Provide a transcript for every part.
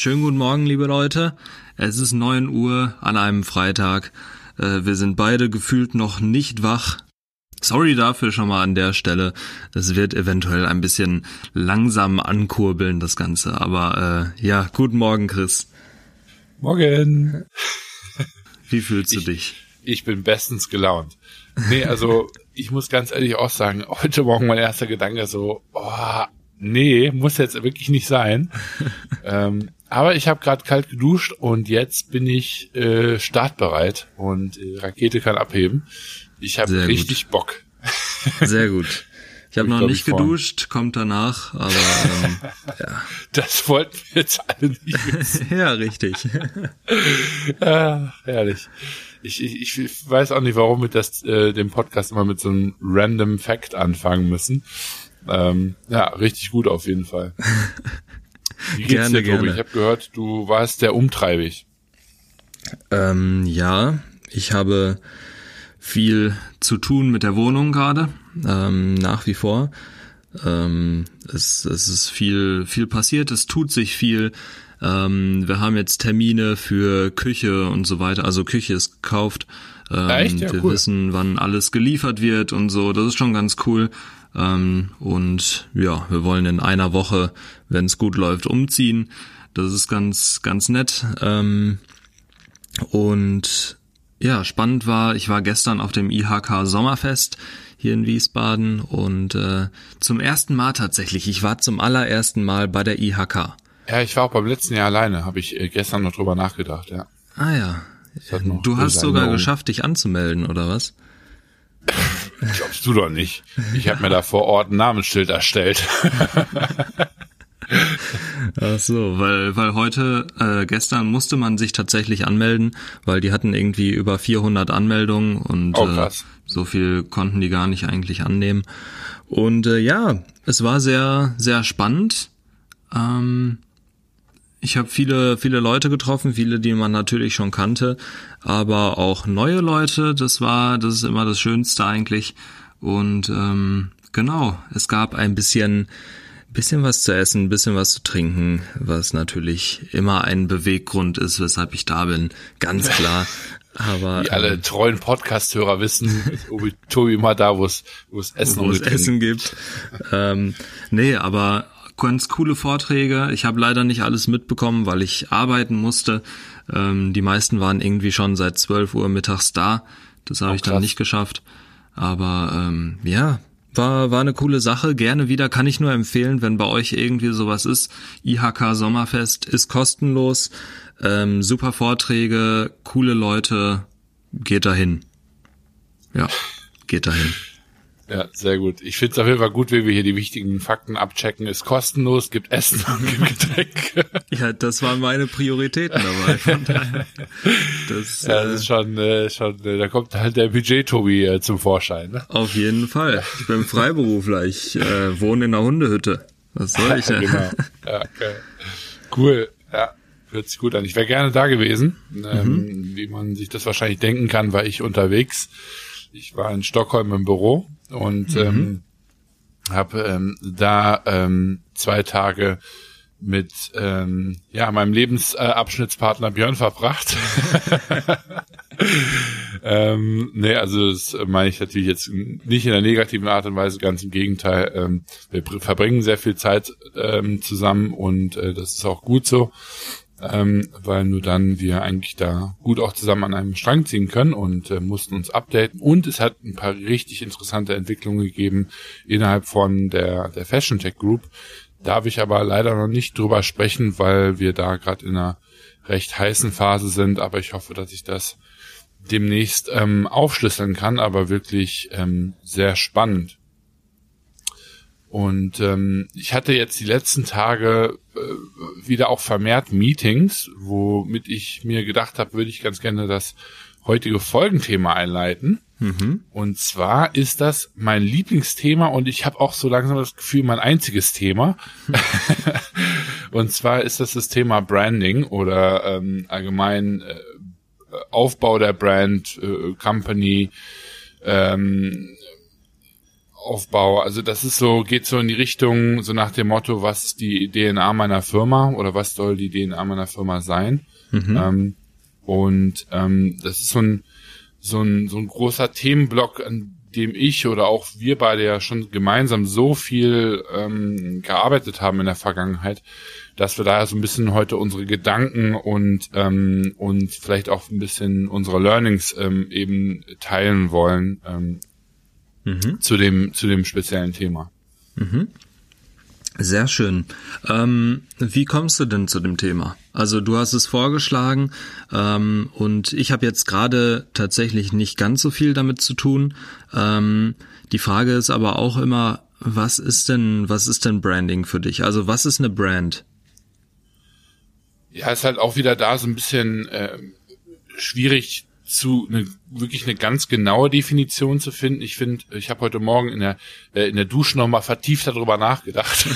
Schönen guten Morgen, liebe Leute. Es ist neun Uhr an einem Freitag. Äh, wir sind beide gefühlt noch nicht wach. Sorry dafür schon mal an der Stelle. Es wird eventuell ein bisschen langsam ankurbeln, das Ganze. Aber äh, ja, guten Morgen, Chris. Morgen. Wie fühlst du ich, dich? Ich bin bestens gelaunt. Nee, also ich muss ganz ehrlich auch sagen, heute Morgen mein erster Gedanke so, oh, nee, muss jetzt wirklich nicht sein. ähm, aber ich habe gerade kalt geduscht und jetzt bin ich äh, startbereit und äh, Rakete kann abheben. Ich habe richtig gut. Bock. Sehr gut. Ich habe noch nicht geduscht, kommt danach, aber ähm, ja. Das wollten wir jetzt alle nicht wissen. ja, richtig. ah, herrlich. Ich, ich, ich weiß auch nicht, warum wir das, äh, den Podcast immer mit so einem random Fact anfangen müssen. Ähm, ja, richtig gut auf jeden Fall. Wie geht's gerne, dir, Tobi? Gerne. Ich habe gehört, du warst sehr umtreibig. Ähm, ja, ich habe viel zu tun mit der Wohnung gerade, ähm, nach wie vor. Ähm, es, es ist viel, viel passiert, es tut sich viel. Ähm, wir haben jetzt Termine für Küche und so weiter. Also Küche ist gekauft. Ähm, Echt? Ja, wir cool. wissen, wann alles geliefert wird und so. Das ist schon ganz cool. Ähm, und ja, wir wollen in einer Woche, wenn es gut läuft, umziehen. Das ist ganz, ganz nett. Ähm, und ja, spannend war, ich war gestern auf dem IHK Sommerfest hier in Wiesbaden und äh, zum ersten Mal tatsächlich, ich war zum allerersten Mal bei der IHK. Ja, ich war auch beim letzten Jahr alleine, habe ich äh, gestern noch drüber nachgedacht, ja. Ah ja. Du hast sogar geschafft, dich anzumelden, oder was? Glaubst du doch nicht. Ich habe mir da vor Ort ein Namensschild erstellt. Ach so, weil, weil heute, äh, gestern musste man sich tatsächlich anmelden, weil die hatten irgendwie über 400 Anmeldungen und oh, äh, so viel konnten die gar nicht eigentlich annehmen. Und äh, ja, es war sehr, sehr spannend. Ähm, ich habe viele, viele Leute getroffen, viele, die man natürlich schon kannte, aber auch neue Leute. Das war, das ist immer das Schönste eigentlich. Und ähm, genau, es gab ein bisschen, bisschen was zu essen, ein bisschen was zu trinken, was natürlich immer ein Beweggrund ist, weshalb ich da bin, ganz klar. Aber wie alle ähm, treuen Podcast-Hörer wissen, Tobi immer da, wo es wo es Essen, wo es Essen gibt. ähm, nee, aber ganz coole Vorträge. Ich habe leider nicht alles mitbekommen, weil ich arbeiten musste. Ähm, die meisten waren irgendwie schon seit 12 Uhr mittags da. Das habe ich dann nicht geschafft. Aber ähm, ja, war, war eine coole Sache. Gerne wieder kann ich nur empfehlen, wenn bei euch irgendwie sowas ist. IHK Sommerfest ist kostenlos. Ähm, super Vorträge, coole Leute. Geht dahin. Ja, geht dahin. Ja, sehr gut. Ich finde es auf jeden Fall gut, wie wir hier die wichtigen Fakten abchecken. Ist kostenlos, gibt Essen und gibt Getränke. Ja, das waren meine Prioritäten dabei. Das, ja, das ist schon, äh, schon äh, da kommt halt der Budget-Tobi äh, zum Vorschein. Ne? Auf jeden Fall. Ich bin Freiberufler. Ich äh, wohne in einer Hundehütte. Was soll ich denn? genau. Ja, okay. Cool. Ja, hört sich gut an. Ich wäre gerne da gewesen. Ähm, mhm. Wie man sich das wahrscheinlich denken kann, war ich unterwegs. Ich war in Stockholm im Büro und mhm. ähm, habe ähm, da ähm, zwei Tage mit ähm, ja meinem Lebensabschnittspartner Björn verbracht. ähm, nee, also das meine ich natürlich jetzt nicht in der negativen Art und Weise, ganz im Gegenteil. Ähm, wir verbringen sehr viel Zeit ähm, zusammen und äh, das ist auch gut so ähm, weil nur dann wir eigentlich da gut auch zusammen an einem Strang ziehen können und äh, mussten uns updaten. Und es hat ein paar richtig interessante Entwicklungen gegeben innerhalb von der, der Fashion Tech Group. Darf ich aber leider noch nicht drüber sprechen, weil wir da gerade in einer recht heißen Phase sind, aber ich hoffe, dass ich das demnächst ähm, aufschlüsseln kann, aber wirklich ähm, sehr spannend. Und ähm, ich hatte jetzt die letzten Tage äh, wieder auch vermehrt Meetings, womit ich mir gedacht habe, würde ich ganz gerne das heutige Folgenthema einleiten. Mhm. Und zwar ist das mein Lieblingsthema und ich habe auch so langsam das Gefühl, mein einziges Thema. und zwar ist das das Thema Branding oder ähm, allgemein äh, Aufbau der Brand, äh, Company, ähm, Aufbau. Also das ist so, geht so in die Richtung, so nach dem Motto, was ist die DNA meiner Firma oder was soll die DNA meiner Firma sein? Mhm. Ähm, und ähm, das ist so ein, so ein, so ein großer Themenblock, an dem ich oder auch wir beide ja schon gemeinsam so viel ähm, gearbeitet haben in der Vergangenheit, dass wir da so ein bisschen heute unsere Gedanken und ähm, und vielleicht auch ein bisschen unsere Learnings ähm, eben teilen wollen ähm, mhm. zu dem zu dem speziellen Thema. Mhm. Sehr schön. Ähm, wie kommst du denn zu dem Thema? Also du hast es vorgeschlagen ähm, und ich habe jetzt gerade tatsächlich nicht ganz so viel damit zu tun. Ähm, die Frage ist aber auch immer, was ist denn, was ist denn Branding für dich? Also was ist eine Brand? Ja, ist halt auch wieder da so ein bisschen äh, schwierig zu eine, wirklich eine ganz genaue Definition zu finden. Ich finde, ich habe heute Morgen in der äh, in der Dusche nochmal vertieft darüber nachgedacht.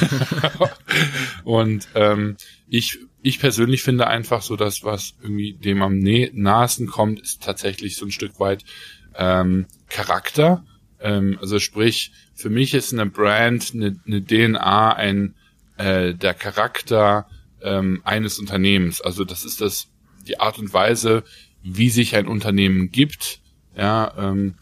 und ähm, ich ich persönlich finde einfach so, dass was irgendwie dem am nahesten kommt, ist tatsächlich so ein Stück weit ähm, Charakter. Ähm, also sprich, für mich ist eine Brand, eine, eine DNA ein äh, der Charakter ähm, eines Unternehmens. Also das ist das die Art und Weise, wie sich ein Unternehmen gibt, ja, ähm,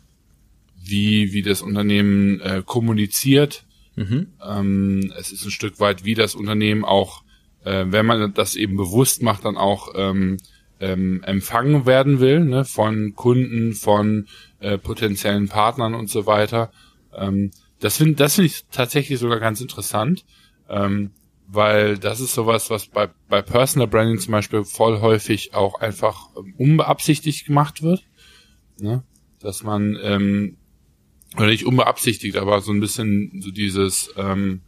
wie, wie das Unternehmen äh, kommuniziert. Mhm. Ähm, es ist ein Stück weit, wie das Unternehmen auch, äh, wenn man das eben bewusst macht, dann auch ähm, ähm, empfangen werden will, ne, von Kunden, von äh, potenziellen Partnern und so weiter. Ähm, das finde das finde ich tatsächlich sogar ganz interessant. Ähm, weil das ist sowas, was bei, bei Personal Branding zum Beispiel voll häufig auch einfach ähm, unbeabsichtigt gemacht wird. Ne? Dass man, ähm, oder nicht unbeabsichtigt, aber so ein bisschen so dieses, ähm,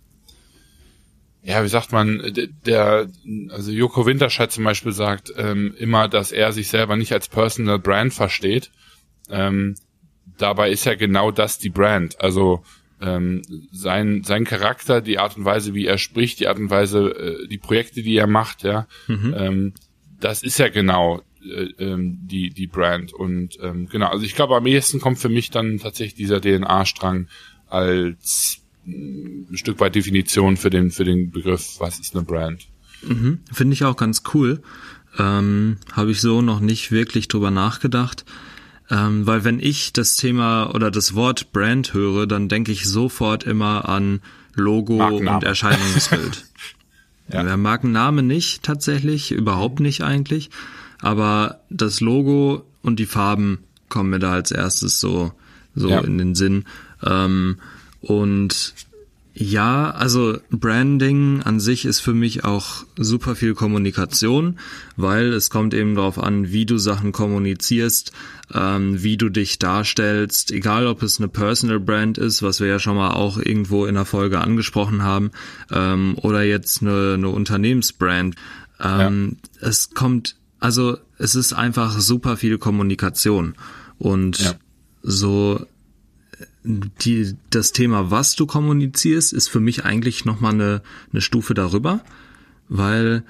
ja, wie sagt man, der, also Joko Winterscheid zum Beispiel sagt ähm, immer, dass er sich selber nicht als Personal Brand versteht. Ähm, dabei ist ja genau das die Brand. Also ähm, sein, sein Charakter, die Art und Weise, wie er spricht, die Art und Weise, äh, die Projekte, die er macht, ja, mhm. ähm, das ist ja genau äh, ähm, die, die Brand. Und ähm, genau, also ich glaube, am ehesten kommt für mich dann tatsächlich dieser DNA-Strang als mm, ein Stück weit Definition für den, für den Begriff, was ist eine Brand. Mhm. Finde ich auch ganz cool. Ähm, Habe ich so noch nicht wirklich drüber nachgedacht. Ähm, weil wenn ich das Thema oder das Wort Brand höre, dann denke ich sofort immer an Logo Markenname. und Erscheinungsbild. ja. Der Markenname nicht tatsächlich, überhaupt nicht eigentlich, aber das Logo und die Farben kommen mir da als erstes so so ja. in den Sinn. Ähm, und ja, also Branding an sich ist für mich auch super viel Kommunikation, weil es kommt eben darauf an, wie du Sachen kommunizierst, ähm, wie du dich darstellst, egal ob es eine Personal Brand ist, was wir ja schon mal auch irgendwo in der Folge angesprochen haben, ähm, oder jetzt eine, eine Unternehmensbrand. Ähm, ja. Es kommt, also es ist einfach super viel Kommunikation und ja. so die, das Thema, was du kommunizierst, ist für mich eigentlich nochmal eine, eine Stufe darüber, weil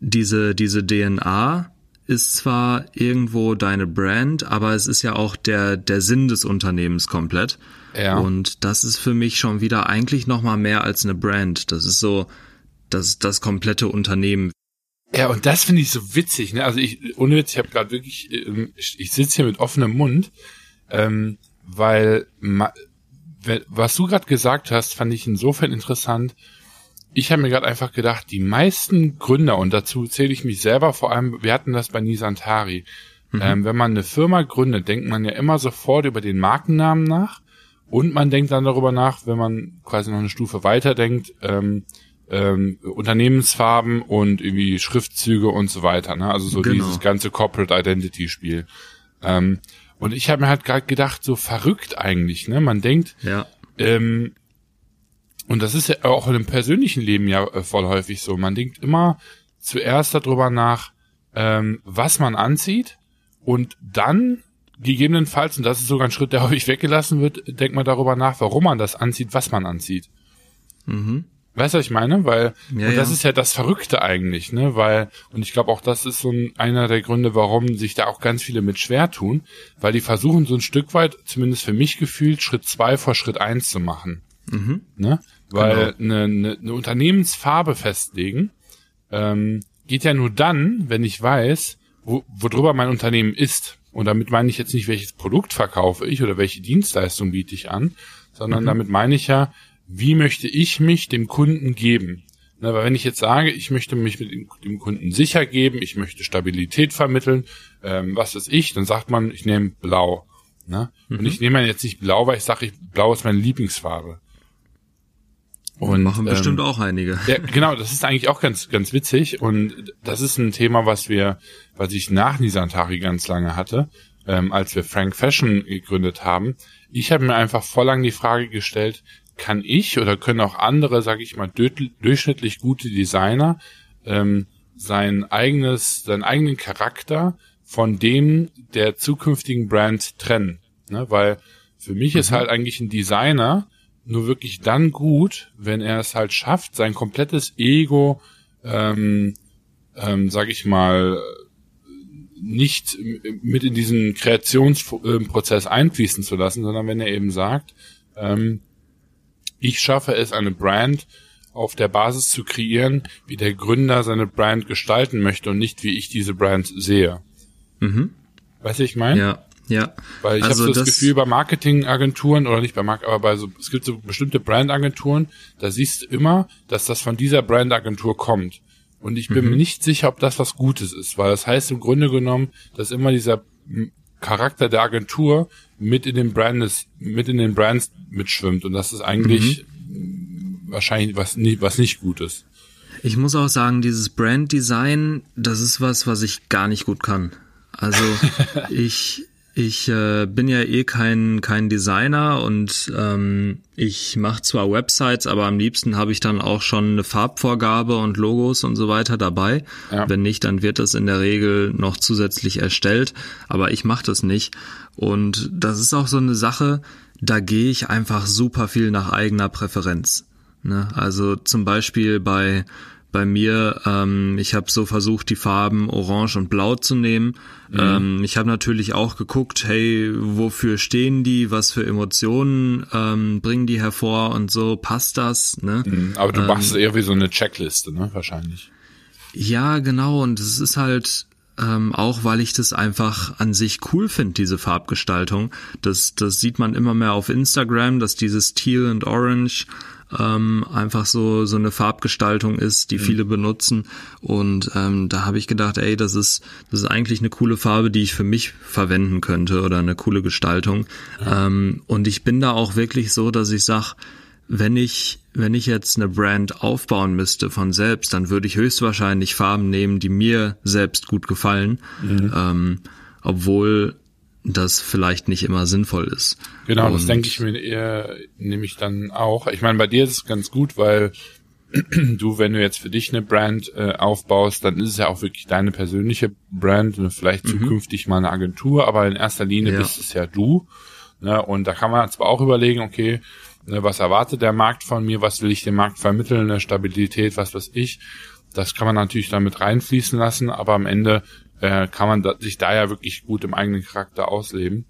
diese, diese DNA ist zwar irgendwo deine Brand, aber es ist ja auch der, der Sinn des Unternehmens komplett. Ja. Und das ist für mich schon wieder eigentlich nochmal mehr als eine Brand. Das ist so das, das komplette Unternehmen. Ja, und das finde ich so witzig. Ne? Also ich, ohne Witz, ich habe gerade wirklich, ähm, ich, ich sitze hier mit offenem Mund. Ähm, weil was du gerade gesagt hast, fand ich insofern interessant. Ich habe mir gerade einfach gedacht, die meisten Gründer, und dazu zähle ich mich selber, vor allem, wir hatten das bei Nisantari, mhm. ähm, wenn man eine Firma gründet, denkt man ja immer sofort über den Markennamen nach und man denkt dann darüber nach, wenn man quasi noch eine Stufe weiter denkt, ähm, ähm, Unternehmensfarben und irgendwie Schriftzüge und so weiter. Ne? Also so genau. dieses ganze Corporate Identity Spiel. Ähm, und ich habe mir halt gerade gedacht, so verrückt eigentlich, ne? Man denkt, ja. ähm, und das ist ja auch in dem persönlichen Leben ja äh, voll häufig so. Man denkt immer zuerst darüber nach, ähm, was man anzieht und dann gegebenenfalls, und das ist sogar ein Schritt, der häufig weggelassen wird, denkt man darüber nach, warum man das anzieht, was man anzieht. Mhm. Weißt du, was ich meine? Weil, ja, und das ja. ist ja das Verrückte eigentlich, ne? Weil, und ich glaube auch, das ist so ein, einer der Gründe, warum sich da auch ganz viele mit schwer tun, weil die versuchen so ein Stück weit, zumindest für mich gefühlt, Schritt zwei vor Schritt eins zu machen. Mhm. Ne? Weil genau. eine, eine, eine Unternehmensfarbe festlegen, ähm, geht ja nur dann, wenn ich weiß, wo, worüber mein Unternehmen ist. Und damit meine ich jetzt nicht, welches Produkt verkaufe ich oder welche Dienstleistung biete ich an, sondern mhm. damit meine ich ja, wie möchte ich mich dem Kunden geben? Na, weil wenn ich jetzt sage, ich möchte mich mit dem Kunden sicher geben, ich möchte Stabilität vermitteln, ähm, was ist ich, dann sagt man, ich nehme blau. Ne? Mhm. Und ich nehme jetzt nicht blau, weil ich sage, ich, blau ist meine Lieblingsfarbe. Und machen ähm, bestimmt auch einige. Ja, genau, das ist eigentlich auch ganz, ganz witzig. Und das ist ein Thema, was wir, was ich nach Nisantari ganz lange hatte, ähm, als wir Frank Fashion gegründet haben. Ich habe mir einfach voll lang die Frage gestellt, kann ich oder können auch andere, sage ich mal, durchschnittlich gute Designer ähm, sein eigenes, seinen eigenen Charakter von dem der zukünftigen Brand trennen. Ne? Weil für mich mhm. ist halt eigentlich ein Designer nur wirklich dann gut, wenn er es halt schafft, sein komplettes Ego, ähm, ähm, sag ich mal, nicht mit in diesen Kreationsprozess einfließen zu lassen, sondern wenn er eben sagt, ähm, ich schaffe es, eine Brand auf der Basis zu kreieren, wie der Gründer seine Brand gestalten möchte und nicht, wie ich diese Brand sehe. Mhm. Weißt du, ich meine? Ja. Ja. Weil ich also habe so das, das Gefühl, bei Marketingagenturen oder nicht bei Mark, aber bei so, es gibt so bestimmte Brandagenturen, da siehst du immer, dass das von dieser Brandagentur kommt. Und ich bin mhm. mir nicht sicher, ob das was Gutes ist, weil das heißt im Grunde genommen, dass immer dieser Charakter der Agentur mit in den Brands, mit in den Brands mitschwimmt und das ist eigentlich mhm. wahrscheinlich was nicht, was nicht gut ist. Ich muss auch sagen, dieses Brand Design, das ist was, was ich gar nicht gut kann. Also ich, ich äh, bin ja eh kein, kein Designer und ähm, ich mache zwar Websites, aber am liebsten habe ich dann auch schon eine Farbvorgabe und Logos und so weiter dabei. Ja. Wenn nicht, dann wird das in der Regel noch zusätzlich erstellt, aber ich mache das nicht. Und das ist auch so eine Sache, da gehe ich einfach super viel nach eigener Präferenz. Ne? Also zum Beispiel bei bei mir, ähm, ich habe so versucht, die Farben Orange und Blau zu nehmen. Mhm. Ähm, ich habe natürlich auch geguckt, hey, wofür stehen die, was für Emotionen ähm, bringen die hervor und so, passt das? Ne? Mhm, aber du machst es ähm, eher wie so eine Checkliste, ne? Wahrscheinlich. Ja, genau, und es ist halt ähm, auch weil ich das einfach an sich cool finde, diese Farbgestaltung. Das, das sieht man immer mehr auf Instagram, dass dieses Teal und Orange ähm, einfach so so eine Farbgestaltung ist, die mhm. viele benutzen. Und ähm, da habe ich gedacht, ey, das ist das ist eigentlich eine coole Farbe, die ich für mich verwenden könnte oder eine coole Gestaltung. Ja. Ähm, und ich bin da auch wirklich so, dass ich sag, wenn ich wenn ich jetzt eine Brand aufbauen müsste von selbst, dann würde ich höchstwahrscheinlich Farben nehmen, die mir selbst gut gefallen. Mhm. Ähm, obwohl das vielleicht nicht immer sinnvoll ist. Genau, und das denke ich mir eher, nämlich dann auch. Ich meine, bei dir ist es ganz gut, weil du, wenn du jetzt für dich eine Brand äh, aufbaust, dann ist es ja auch wirklich deine persönliche Brand, und vielleicht mhm. zukünftig mal eine Agentur, aber in erster Linie ja. bist es ja du. Ne? Und da kann man zwar auch überlegen, okay, ne, was erwartet der Markt von mir, was will ich dem Markt vermitteln, eine Stabilität, was weiß ich. Das kann man natürlich damit reinfließen lassen, aber am Ende äh, kann man da, sich da ja wirklich gut im eigenen Charakter ausleben.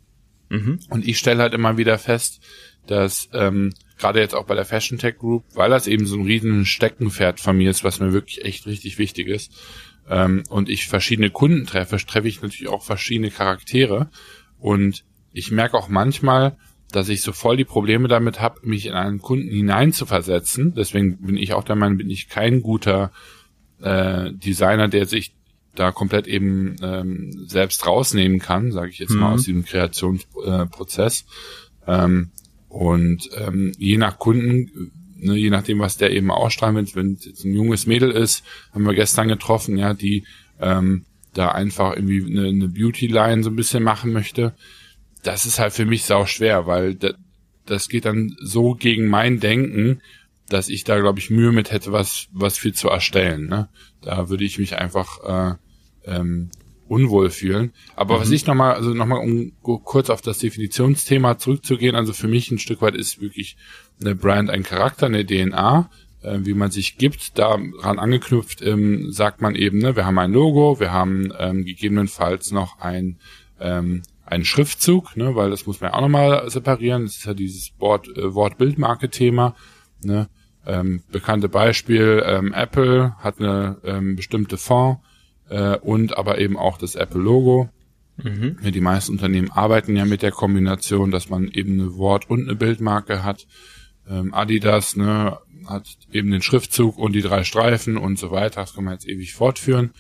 Mhm. Und ich stelle halt immer wieder fest, dass ähm, gerade jetzt auch bei der Fashion Tech Group, weil das eben so ein riesen Steckenpferd von mir ist, was mir wirklich echt richtig wichtig ist, ähm, und ich verschiedene Kunden treffe, treffe ich natürlich auch verschiedene Charaktere. Und ich merke auch manchmal, dass ich so voll die Probleme damit habe, mich in einen Kunden hineinzuversetzen. Deswegen bin ich auch der Meinung, bin ich kein guter äh, Designer, der sich da komplett eben ähm, selbst rausnehmen kann, sage ich jetzt mhm. mal aus diesem Kreationsprozess. Äh, ähm, und ähm, je nach Kunden, ne, je nachdem, was der eben ausstrahlen will, wenn es jetzt ein junges Mädel ist, haben wir gestern getroffen, ja, die ähm, da einfach irgendwie eine, eine Beauty-Line so ein bisschen machen möchte. Das ist halt für mich sau schwer, weil das, das geht dann so gegen mein Denken, dass ich da, glaube ich, Mühe mit hätte, was, was viel zu erstellen. Ne? Da würde ich mich einfach äh, ähm, unwohl fühlen. Aber mhm. was ich nochmal, also nochmal, um kurz auf das Definitionsthema zurückzugehen, also für mich ein Stück weit ist wirklich eine Brand ein Charakter, eine DNA. äh, wie man sich gibt. Daran angeknüpft ähm, sagt man eben, ne, wir haben ein Logo, wir haben ähm, gegebenenfalls noch ein ähm, einen Schriftzug, ne, weil das muss man ja auch nochmal separieren. Das ist ja dieses Wort, äh, Wort-Bild-Marke-Thema. Ne. Ähm, bekannte Beispiel, ähm, Apple hat eine ähm, bestimmte Font äh, und aber eben auch das Apple-Logo. Mhm. Die meisten Unternehmen arbeiten ja mit der Kombination, dass man eben eine Wort- und eine Bildmarke hat. Ähm, Adidas ne, hat eben den Schriftzug und die drei Streifen und so weiter. Das kann man jetzt ewig fortführen.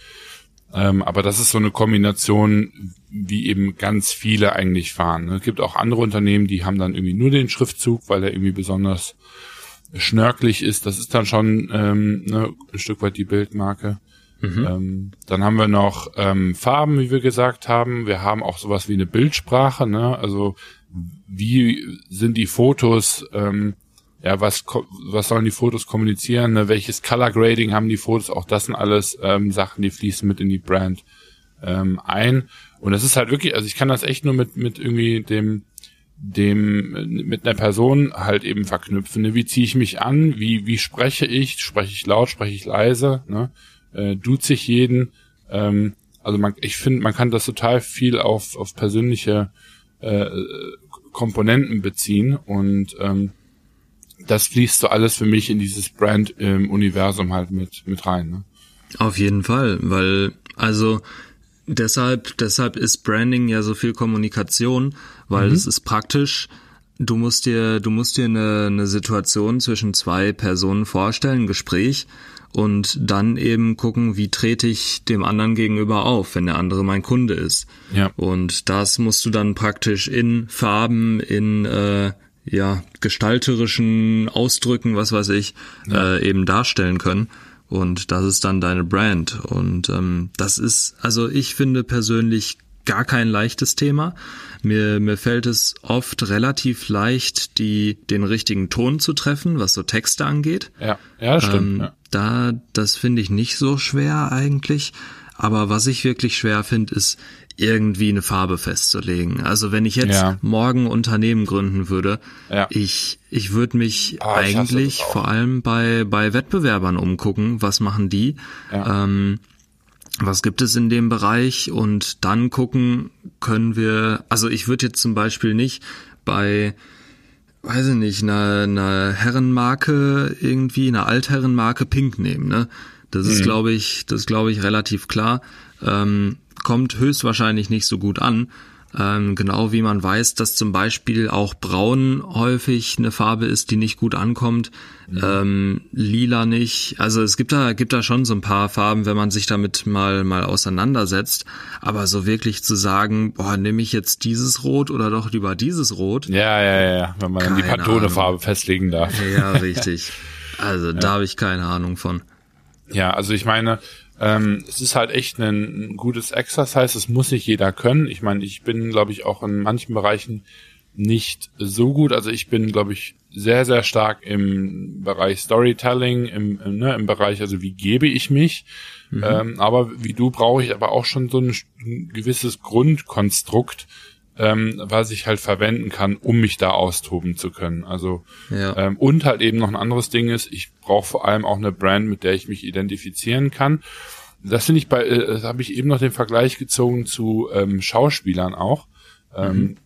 Ähm, aber das ist so eine Kombination, wie eben ganz viele eigentlich fahren. Ne? Es gibt auch andere Unternehmen, die haben dann irgendwie nur den Schriftzug, weil der irgendwie besonders schnörklich ist. Das ist dann schon ähm, ne, ein Stück weit die Bildmarke. Mhm. Ähm, dann haben wir noch ähm, Farben, wie wir gesagt haben. Wir haben auch sowas wie eine Bildsprache. Ne? Also wie sind die Fotos? Ähm, ja, was was sollen die Fotos kommunizieren? Ne? Welches Color Grading haben die Fotos? Auch das sind alles ähm, Sachen, die fließen mit in die Brand ähm, ein. Und das ist halt wirklich, also ich kann das echt nur mit mit irgendwie dem dem mit einer Person halt eben verknüpfen. Ne? Wie ziehe ich mich an? Wie wie spreche ich? Spreche ich laut? Spreche ich leise? Ne? Äh, duze ich jeden? Ähm, also man, ich finde, man kann das total viel auf auf persönliche äh, Komponenten beziehen und ähm, das fließt so alles für mich in dieses Brand-Universum halt mit mit rein. Ne? Auf jeden Fall, weil also deshalb, deshalb ist Branding ja so viel Kommunikation, weil mhm. es ist praktisch. Du musst dir, du musst dir eine, eine Situation zwischen zwei Personen vorstellen, ein Gespräch und dann eben gucken, wie trete ich dem anderen gegenüber auf, wenn der andere mein Kunde ist. Ja. Und das musst du dann praktisch in Farben, in äh, ja gestalterischen Ausdrücken, was weiß ich, ja. äh, eben darstellen können. Und das ist dann deine Brand. Und ähm, das ist, also ich finde persönlich gar kein leichtes Thema. Mir, mir fällt es oft relativ leicht, die, den richtigen Ton zu treffen, was so Texte angeht. Ja, ja, stimmt. Ähm, ja. Da, das finde ich nicht so schwer eigentlich. Aber was ich wirklich schwer finde, ist irgendwie eine Farbe festzulegen. Also wenn ich jetzt ja. morgen Unternehmen gründen würde, ja. ich, ich würde mich ah, eigentlich vor allem bei, bei Wettbewerbern umgucken, was machen die, ja. ähm, was gibt es in dem Bereich und dann gucken, können wir, also ich würde jetzt zum Beispiel nicht bei weiß ich nicht, einer, einer Herrenmarke irgendwie, einer Altherrenmarke Pink nehmen, ne? Das ist, mhm. glaube ich, das glaube ich, relativ klar. Ähm, kommt höchstwahrscheinlich nicht so gut an. Ähm, genau wie man weiß, dass zum Beispiel auch Braun häufig eine Farbe ist, die nicht gut ankommt. Ähm, lila nicht. Also es gibt da, gibt da schon so ein paar Farben, wenn man sich damit mal, mal auseinandersetzt. Aber so wirklich zu sagen, boah, nehme ich jetzt dieses Rot oder doch lieber dieses Rot? Ja, ja, ja, wenn man dann die Pantone-Farbe festlegen darf. Ja, richtig. Also ja. da habe ich keine Ahnung von. Ja, also ich meine, ähm, es ist halt echt ein, ein gutes Exercise, es muss nicht jeder können. Ich meine, ich bin, glaube ich, auch in manchen Bereichen nicht so gut. Also ich bin, glaube ich, sehr, sehr stark im Bereich Storytelling, im, ne, im Bereich, also wie gebe ich mich. Mhm. Ähm, aber wie du brauche ich aber auch schon so ein, ein gewisses Grundkonstrukt, ähm, was ich halt verwenden kann, um mich da austoben zu können. Also ja. ähm, und halt eben noch ein anderes Ding ist, ich brauche vor allem auch eine Brand, mit der ich mich identifizieren kann. Das finde ich bei, äh, das habe ich eben noch den Vergleich gezogen zu ähm, Schauspielern auch. Ähm, mhm.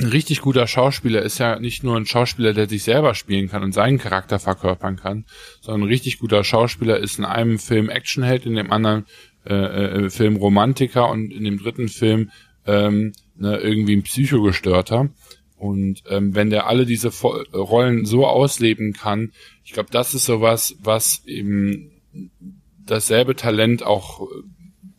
Ein richtig guter Schauspieler ist ja nicht nur ein Schauspieler, der sich selber spielen kann und seinen Charakter verkörpern kann, sondern ein richtig guter Schauspieler ist in einem Film Actionheld, in dem anderen äh, äh, Film Romantiker und in dem dritten Film ähm, ne, irgendwie ein Psychogestörter. Und ähm, wenn der alle diese Rollen so ausleben kann, ich glaube, das ist sowas, was eben dasselbe Talent auch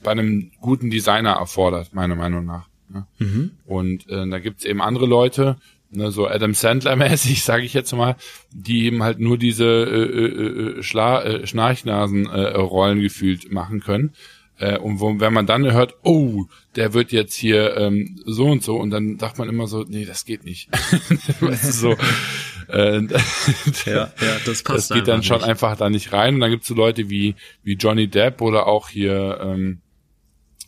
bei einem guten Designer erfordert, meiner Meinung nach. Ne? Mhm. Und äh, da gibt's eben andere Leute, ne, so Adam Sandler-mäßig, sage ich jetzt mal, die eben halt nur diese äh, äh, äh Schla äh, Schnarchnasen-Rollen äh, gefühlt machen können. Äh, und wo, wenn man dann hört, oh, der wird jetzt hier ähm, so und so, und dann sagt man immer so, nee, das geht nicht. weißt du, so, äh, ja, ja, das passt. Das geht dann schon nicht. einfach da nicht rein. Und dann gibt's so Leute wie, wie Johnny Depp oder auch hier ähm,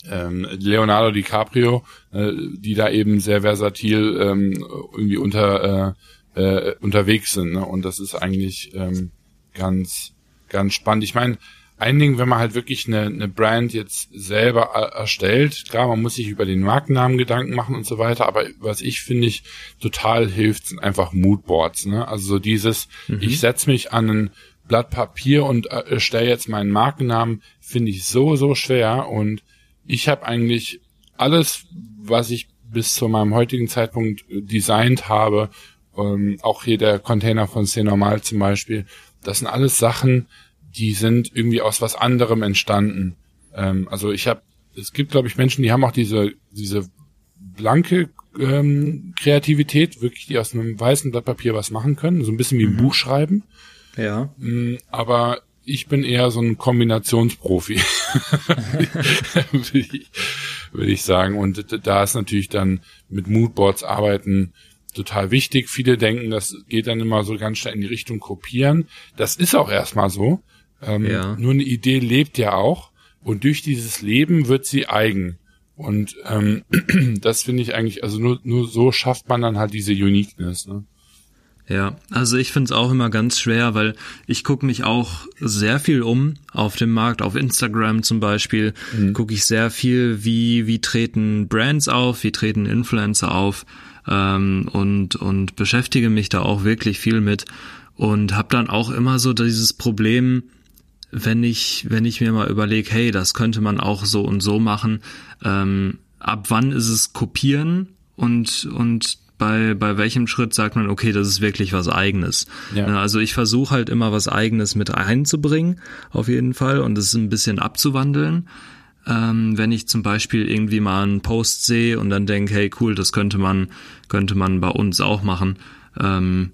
ähm, Leonardo DiCaprio, äh, die da eben sehr versatil ähm, irgendwie unter äh, äh, unterwegs sind. Ne? Und das ist eigentlich ähm, ganz, ganz spannend. Ich meine, ein Ding, wenn man halt wirklich eine, eine Brand jetzt selber erstellt, klar, man muss sich über den Markennamen Gedanken machen und so weiter, aber was ich finde ich total hilft, sind einfach Moodboards. Ne? Also so dieses, mhm. ich setze mich an ein Blatt Papier und äh, stelle jetzt meinen Markennamen, finde ich so, so schwer und ich habe eigentlich alles, was ich bis zu meinem heutigen Zeitpunkt designt habe, ähm, auch hier der Container von C Normal zum Beispiel, das sind alles Sachen, die sind irgendwie aus was anderem entstanden. Ähm, also ich habe, es gibt glaube ich Menschen, die haben auch diese diese blanke ähm, Kreativität, wirklich die aus einem weißen Blatt Papier was machen können, so ein bisschen wie ein mhm. Buch schreiben. Ja. Mm, aber ich bin eher so ein Kombinationsprofi, würde ich, sagen. Und da ist natürlich dann mit Moodboards arbeiten total wichtig. Viele denken, das geht dann immer so ganz schnell in die Richtung kopieren. Das ist auch erstmal so. Ähm, ja. Nur eine Idee lebt ja auch und durch dieses Leben wird sie eigen. Und ähm, das finde ich eigentlich, also nur, nur so schafft man dann halt diese Uniqueness. Ne? Ja, also ich finde es auch immer ganz schwer, weil ich gucke mich auch sehr viel um auf dem Markt, auf Instagram zum Beispiel, mhm. gucke ich sehr viel, wie, wie treten Brands auf, wie treten Influencer auf ähm, und, und beschäftige mich da auch wirklich viel mit und habe dann auch immer so dieses Problem, wenn ich, wenn ich mir mal überlege, hey, das könnte man auch so und so machen, ähm, ab wann ist es kopieren und, und bei, bei welchem Schritt sagt man, okay, das ist wirklich was eigenes. Ja. Also ich versuche halt immer was eigenes mit einzubringen, auf jeden Fall, und es ein bisschen abzuwandeln. Ähm, wenn ich zum Beispiel irgendwie mal einen Post sehe und dann denke, hey cool, das könnte man, könnte man bei uns auch machen. Ähm,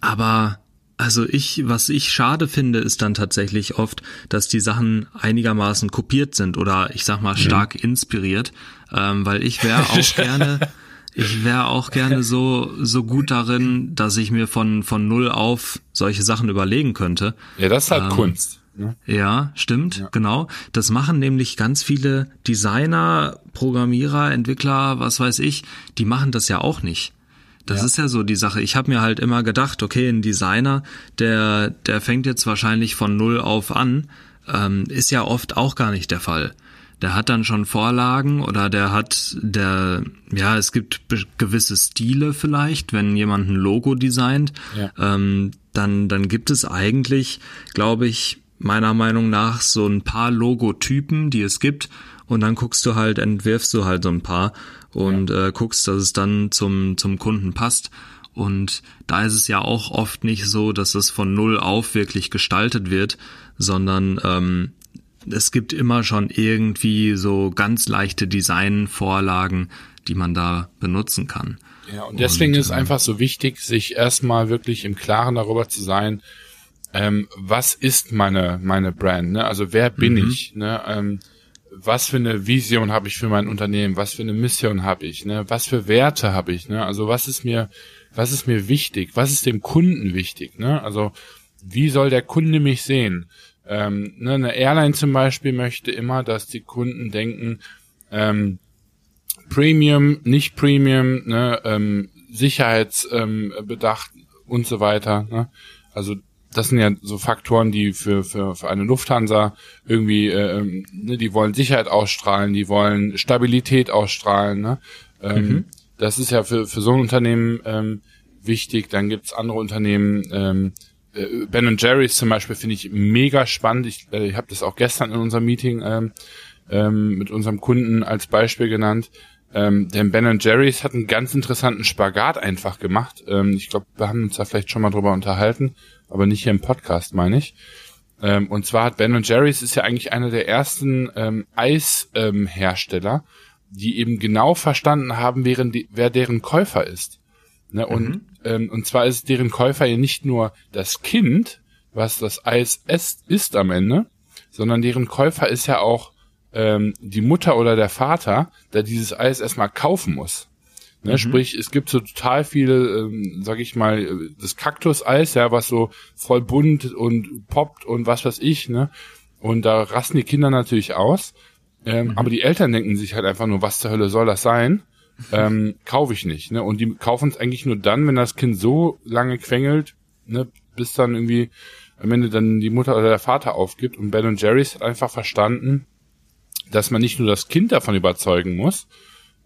aber also ich, was ich schade finde, ist dann tatsächlich oft, dass die Sachen einigermaßen kopiert sind oder ich sag mal stark mhm. inspiriert, ähm, weil ich wäre auch gerne, ich wäre auch gerne so so gut darin, dass ich mir von von null auf solche Sachen überlegen könnte. Ja, das ist halt ähm, Kunst. Ne? Ja, stimmt, ja. genau. Das machen nämlich ganz viele Designer, Programmierer, Entwickler, was weiß ich, die machen das ja auch nicht. Das ja. ist ja so die Sache. Ich habe mir halt immer gedacht, okay, ein Designer, der, der fängt jetzt wahrscheinlich von null auf an, ähm, ist ja oft auch gar nicht der Fall. Der hat dann schon Vorlagen oder der hat der, ja, es gibt gewisse Stile vielleicht, wenn jemand ein Logo designt, ja. ähm, dann, dann gibt es eigentlich, glaube ich, meiner Meinung nach so ein paar Logotypen, die es gibt und dann guckst du halt, entwirfst du halt so ein paar und ja. äh, guckst, dass es dann zum, zum Kunden passt. Und da ist es ja auch oft nicht so, dass es von null auf wirklich gestaltet wird, sondern ähm, es gibt immer schon irgendwie so ganz leichte Designvorlagen, die man da benutzen kann. Ja, und deswegen und, ist es äh, einfach so wichtig, sich erstmal wirklich im Klaren darüber zu sein, ähm, was ist meine meine Brand, ne? Also wer bin mhm. ich, ne? Ähm, was für eine Vision habe ich für mein Unternehmen, was für eine Mission habe ich, ne? was für Werte habe ich, ne? also was ist mir, was ist mir wichtig, was ist dem Kunden wichtig, ne? also wie soll der Kunde mich sehen? Ähm, ne, eine Airline zum Beispiel möchte immer, dass die Kunden denken, ähm, Premium, nicht Premium, ne, ähm, Sicherheitsbedacht ähm, und so weiter. Ne? Also das sind ja so Faktoren, die für, für, für eine Lufthansa irgendwie, äh, ähm, ne, die wollen Sicherheit ausstrahlen, die wollen Stabilität ausstrahlen. Ne? Ähm, mhm. Das ist ja für, für so ein Unternehmen ähm, wichtig. Dann gibt's andere Unternehmen, ähm, äh, Ben Jerry's zum Beispiel finde ich mega spannend. Ich, äh, ich habe das auch gestern in unserem Meeting ähm, ähm, mit unserem Kunden als Beispiel genannt. Ähm, denn Ben Jerry's hat einen ganz interessanten Spagat einfach gemacht. Ähm, ich glaube, wir haben uns da vielleicht schon mal drüber unterhalten aber nicht hier im Podcast, meine ich. Ähm, und zwar hat Ben Jerry's ist ja eigentlich einer der ersten ähm, Eishersteller, die eben genau verstanden haben, während die, wer deren Käufer ist. Ne? Und, mhm. ähm, und zwar ist deren Käufer ja nicht nur das Kind, was das Eis ist, ist am Ende, sondern deren Käufer ist ja auch ähm, die Mutter oder der Vater, der dieses Eis erstmal kaufen muss. Ne, mhm. Sprich, es gibt so total viele, ähm, sag ich mal, das Kaktuseis, ja, was so voll bunt und poppt und was weiß ich, ne? Und da rasten die Kinder natürlich aus. Ähm, mhm. Aber die Eltern denken sich halt einfach nur, was zur Hölle soll das sein? Ähm, kaufe ich nicht, ne? Und die kaufen es eigentlich nur dann, wenn das Kind so lange quengelt, ne, bis dann irgendwie am Ende dann die Mutter oder der Vater aufgibt. Und Ben und Jerry's hat einfach verstanden, dass man nicht nur das Kind davon überzeugen muss,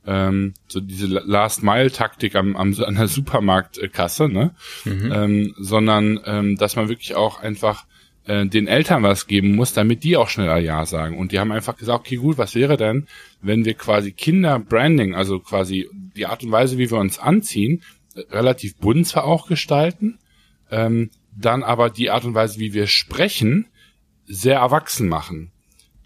ähm, so diese Last-Mile-Taktik am, am, an der Supermarktkasse, ne? Mhm. Ähm, sondern ähm, dass man wirklich auch einfach äh, den Eltern was geben muss, damit die auch schneller Ja sagen. Und die haben einfach gesagt, okay, gut, was wäre denn, wenn wir quasi Kinder-Branding, also quasi die Art und Weise, wie wir uns anziehen, relativ bunt zwar auch gestalten, ähm, dann aber die Art und Weise, wie wir sprechen, sehr erwachsen machen.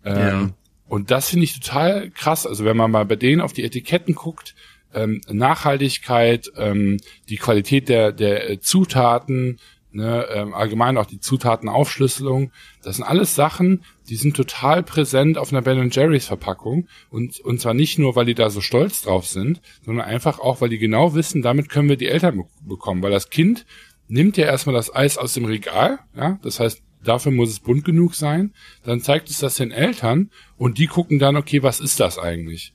Ähm, ja. Und das finde ich total krass. Also wenn man mal bei denen auf die Etiketten guckt, ähm, Nachhaltigkeit, ähm, die Qualität der, der äh, Zutaten, ne, ähm, allgemein auch die Zutatenaufschlüsselung, das sind alles Sachen, die sind total präsent auf einer Ben Jerry's Verpackung. Und, und zwar nicht nur, weil die da so stolz drauf sind, sondern einfach auch, weil die genau wissen, damit können wir die Eltern bekommen, weil das Kind nimmt ja erstmal das Eis aus dem Regal, ja, das heißt, dafür muss es bunt genug sein, dann zeigt es das den Eltern und die gucken dann, okay, was ist das eigentlich?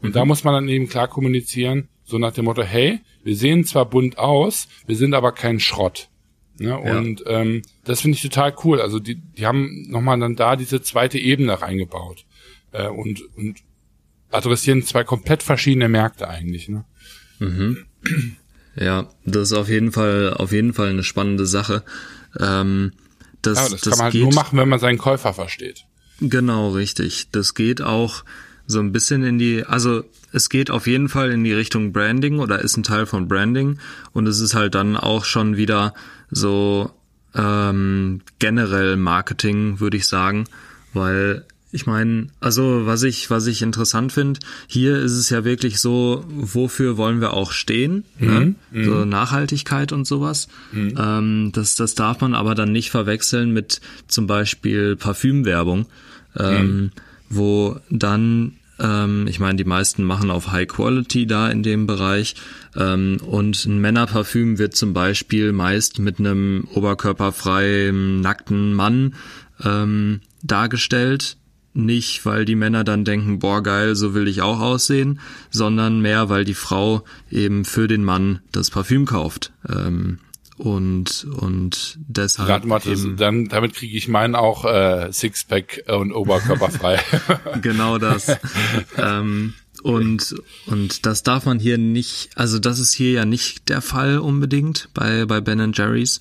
Und mhm. da muss man dann eben klar kommunizieren, so nach dem Motto, hey, wir sehen zwar bunt aus, wir sind aber kein Schrott. Ne? Ja. Und ähm, das finde ich total cool. Also die, die haben nochmal dann da diese zweite Ebene reingebaut äh, und, und adressieren zwei komplett verschiedene Märkte eigentlich. Ne? Mhm. Ja, das ist auf jeden Fall auf jeden Fall eine spannende Sache. Ähm, das, ja, das, das kann man halt geht, nur machen, wenn man seinen Käufer versteht. Genau, richtig. Das geht auch so ein bisschen in die, also es geht auf jeden Fall in die Richtung Branding oder ist ein Teil von Branding und es ist halt dann auch schon wieder so ähm, generell Marketing, würde ich sagen, weil ich meine, also was ich, was ich interessant finde, hier ist es ja wirklich so, wofür wollen wir auch stehen? Mhm, ne? Mhm. So Nachhaltigkeit und sowas. Mhm. Ähm, das, das darf man aber dann nicht verwechseln mit zum Beispiel Parfümwerbung, ähm, mhm. wo dann ähm, ich meine, die meisten machen auf High Quality da in dem Bereich. Ähm, und ein Männerparfüm wird zum Beispiel meist mit einem oberkörperfreien, nackten Mann ähm, dargestellt nicht, weil die Männer dann denken, boah geil, so will ich auch aussehen, sondern mehr, weil die Frau eben für den Mann das Parfüm kauft. Ähm, und und deshalb Rat mal, das, dann damit kriege ich meinen auch äh, Sixpack und Oberkörper frei. genau das. ähm, und und das darf man hier nicht, also das ist hier ja nicht der Fall unbedingt bei bei Ben Jerry's.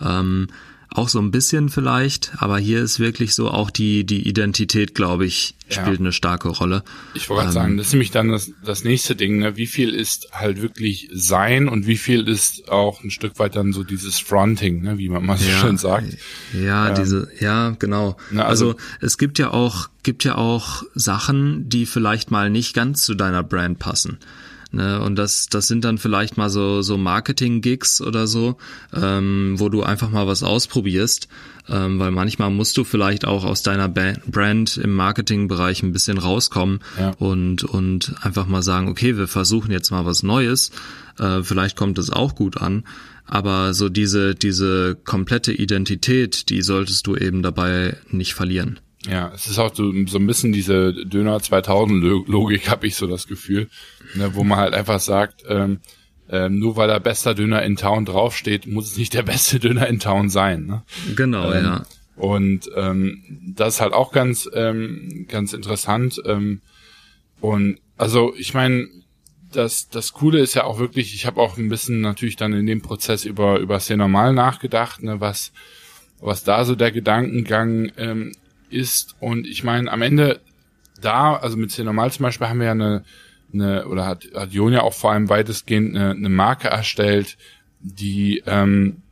Ähm, auch so ein bisschen vielleicht, aber hier ist wirklich so auch die, die Identität, glaube ich, spielt ja. eine starke Rolle. Ich wollte ähm, sagen, das ist nämlich dann das, das nächste Ding, ne? wie viel ist halt wirklich sein und wie viel ist auch ein Stück weit dann so dieses Fronting, ne? wie man mal so ja, schön sagt. Ja, ähm, diese, ja, genau. Na, also, also es gibt ja auch, gibt ja auch Sachen, die vielleicht mal nicht ganz zu deiner Brand passen. Ne? Und das, das sind dann vielleicht mal so, so Marketing-Gigs oder so, ähm, wo du einfach mal was ausprobierst, ähm, weil manchmal musst du vielleicht auch aus deiner Brand im Marketingbereich ein bisschen rauskommen ja. und, und einfach mal sagen, okay, wir versuchen jetzt mal was Neues, äh, vielleicht kommt es auch gut an. Aber so diese, diese komplette Identität, die solltest du eben dabei nicht verlieren. Ja, es ist auch so, so ein bisschen diese Döner 2000 Logik, habe ich so das Gefühl, ne, wo man halt einfach sagt, ähm, ähm, nur weil der bester Döner in Town draufsteht, muss es nicht der beste Döner in Town sein. Ne? Genau, ähm, ja. Und ähm, das ist halt auch ganz, ähm, ganz interessant. Ähm, und also ich meine, das, das Coole ist ja auch wirklich, ich habe auch ein bisschen natürlich dann in dem Prozess über, über sehr normal nachgedacht, ne, was, was da so der Gedankengang ähm, ist. Und ich meine, am Ende da, also mit C normal zum Beispiel haben wir ja eine, eine oder hat, hat Jon ja auch vor allem weitestgehend eine, eine Marke erstellt, die ähm,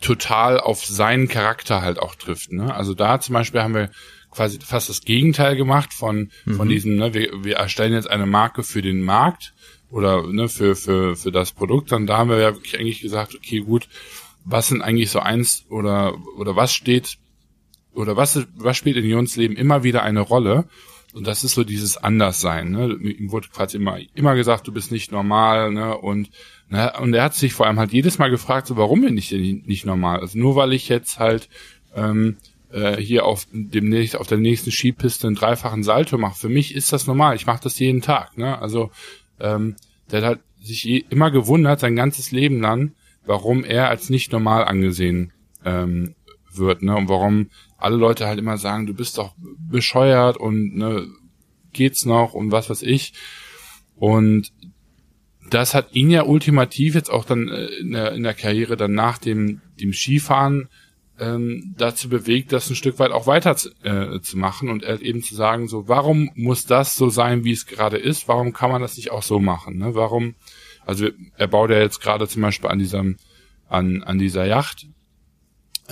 total auf seinen Charakter halt auch trifft. Ne? Also da zum Beispiel haben wir quasi fast das Gegenteil gemacht von mhm. von diesem, ne, wir, wir erstellen jetzt eine Marke für den Markt oder ne, für für für das Produkt. Dann da haben wir ja wirklich eigentlich gesagt, okay, gut, was sind eigentlich so eins oder oder was steht oder was, was spielt in Jons Leben immer wieder eine Rolle? Und das ist so dieses Anderssein. Ne? Ihm wurde quasi immer, immer gesagt, du bist nicht normal. Ne? Und, ne? und er hat sich vor allem halt jedes Mal gefragt, so, warum bin ich denn nicht normal? Also nur weil ich jetzt halt ähm, äh, hier auf dem auf der nächsten Skipiste einen dreifachen Salto mache. Für mich ist das normal. Ich mache das jeden Tag. Ne? Also ähm, der hat sich immer gewundert, sein ganzes Leben lang, warum er als nicht normal angesehen ähm, wird, ne? Und warum alle Leute halt immer sagen, du bist doch bescheuert und ne, geht's noch und was weiß ich. Und das hat ihn ja ultimativ jetzt auch dann äh, in der, in der Karriere dann nach dem, dem Skifahren ähm, dazu bewegt, das ein Stück weit auch weiter zu, äh, zu machen und eben zu sagen, so, warum muss das so sein, wie es gerade ist? Warum kann man das nicht auch so machen? Ne? Warum, also er baut ja jetzt gerade zum Beispiel an diesem, an, an dieser Yacht,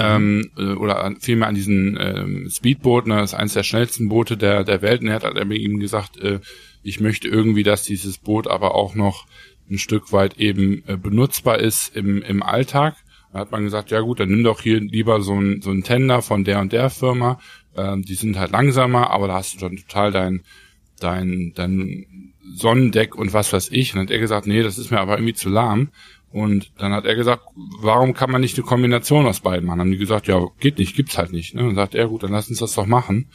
ähm, äh, oder an, vielmehr an diesen ähm, Speedboot, ne, das ist eines der schnellsten Boote der, der Welt, und er hat halt ihm gesagt, äh, ich möchte irgendwie, dass dieses Boot aber auch noch ein Stück weit eben äh, benutzbar ist im, im Alltag. Da hat man gesagt, ja gut, dann nimm doch hier lieber so ein, so ein Tender von der und der Firma. Ähm, die sind halt langsamer, aber da hast du dann total dein, dein, dein Sonnendeck und was weiß ich. Und dann hat er gesagt, nee, das ist mir aber irgendwie zu lahm. Und dann hat er gesagt, warum kann man nicht eine Kombination aus beiden machen? Dann haben die gesagt, ja, geht nicht, gibt's halt nicht. Ne? Und dann sagt er, gut, dann lass uns das doch machen.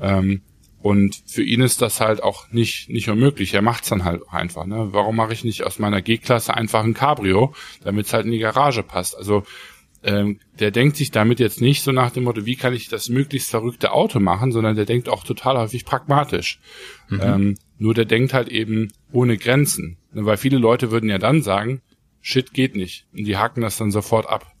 Ähm, und für ihn ist das halt auch nicht, nicht unmöglich. Er macht's dann halt einfach. Ne? Warum mache ich nicht aus meiner G-Klasse einfach ein Cabrio, damit es halt in die Garage passt? Also ähm, der denkt sich damit jetzt nicht so nach dem Motto, wie kann ich das möglichst verrückte Auto machen, sondern der denkt auch total häufig pragmatisch. Mhm. Ähm, nur der denkt halt eben ohne Grenzen. Ne? Weil viele Leute würden ja dann sagen, shit geht nicht. Und die haken das dann sofort ab.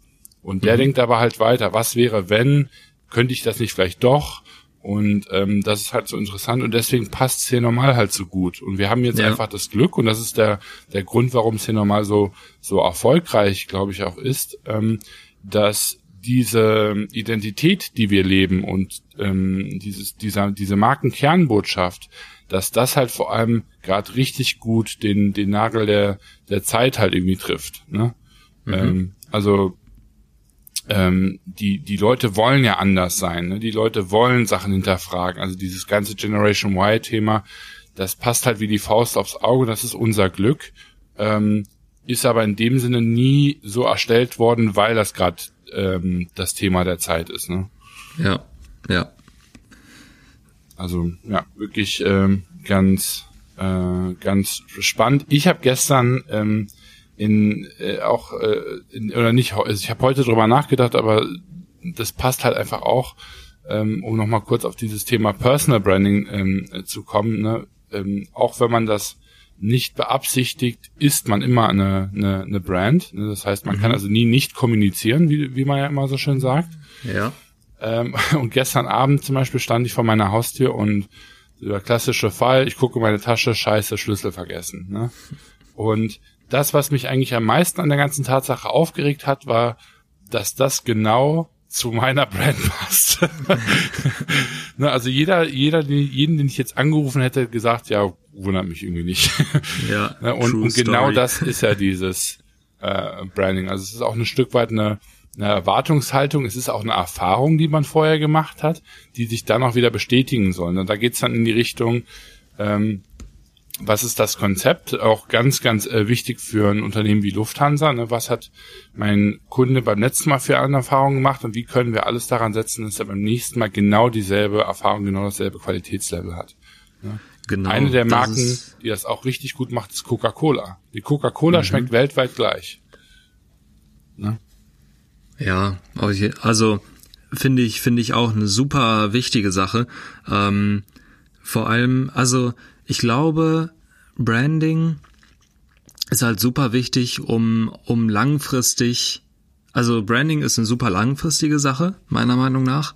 Und der mhm. denkt aber halt weiter, was wäre, wenn, könnte ich das nicht vielleicht doch? Und ähm, das ist halt so interessant und deswegen passt C normal halt so gut. Und wir haben jetzt ja. einfach das Glück und das ist der der Grund, warum C normal so so erfolgreich, glaube ich, auch ist, ähm, dass diese Identität, die wir leben und ähm, dieses dieser diese Markenkernbotschaft, dass das halt vor allem gerade richtig gut den den Nagel der der Zeit halt irgendwie trifft. Ne? Mhm. Ähm, also ähm, die, die Leute wollen ja anders sein, ne? die Leute wollen Sachen hinterfragen. Also dieses ganze Generation Y-Thema, das passt halt wie die Faust aufs Auge, das ist unser Glück, ähm, ist aber in dem Sinne nie so erstellt worden, weil das gerade ähm, das Thema der Zeit ist. Ne? Ja, ja. Also ja, wirklich ähm, ganz, äh, ganz spannend. Ich habe gestern ähm, in äh, auch äh, in, oder nicht, also ich habe heute drüber nachgedacht, aber das passt halt einfach auch, ähm, um nochmal kurz auf dieses Thema Personal Branding ähm, äh, zu kommen. Ne? Ähm, auch wenn man das nicht beabsichtigt, ist man immer eine, eine, eine Brand. Das heißt, man mhm. kann also nie nicht kommunizieren, wie, wie man ja immer so schön sagt. Ja. Ähm, und gestern Abend zum Beispiel stand ich vor meiner Haustür und der klassische Fall, ich gucke meine Tasche, scheiße, Schlüssel vergessen. Ne? Und das, was mich eigentlich am meisten an der ganzen Tatsache aufgeregt hat, war, dass das genau zu meiner Brand passt. ne, also jeder, jeder, jeden, den ich jetzt angerufen hätte, gesagt, ja, wundert mich irgendwie nicht. ja, ne, und, und genau das ist ja dieses äh, Branding. Also es ist auch ein Stück weit eine, eine Erwartungshaltung, es ist auch eine Erfahrung, die man vorher gemacht hat, die sich dann auch wieder bestätigen sollen. Und da geht's dann in die Richtung, ähm, was ist das Konzept? Auch ganz, ganz äh, wichtig für ein Unternehmen wie Lufthansa. Ne? Was hat mein Kunde beim letzten Mal für eine Erfahrung gemacht und wie können wir alles daran setzen, dass er beim nächsten Mal genau dieselbe Erfahrung, genau dasselbe Qualitätslevel hat? Ne? Genau, Eine der Marken, das die das auch richtig gut macht, ist Coca-Cola. Die Coca-Cola mhm. schmeckt weltweit gleich. Ne? Ja, also finde ich, finde ich auch eine super wichtige Sache. Ähm, vor allem, also ich glaube, Branding ist halt super wichtig, um, um langfristig, also Branding ist eine super langfristige Sache, meiner Meinung nach,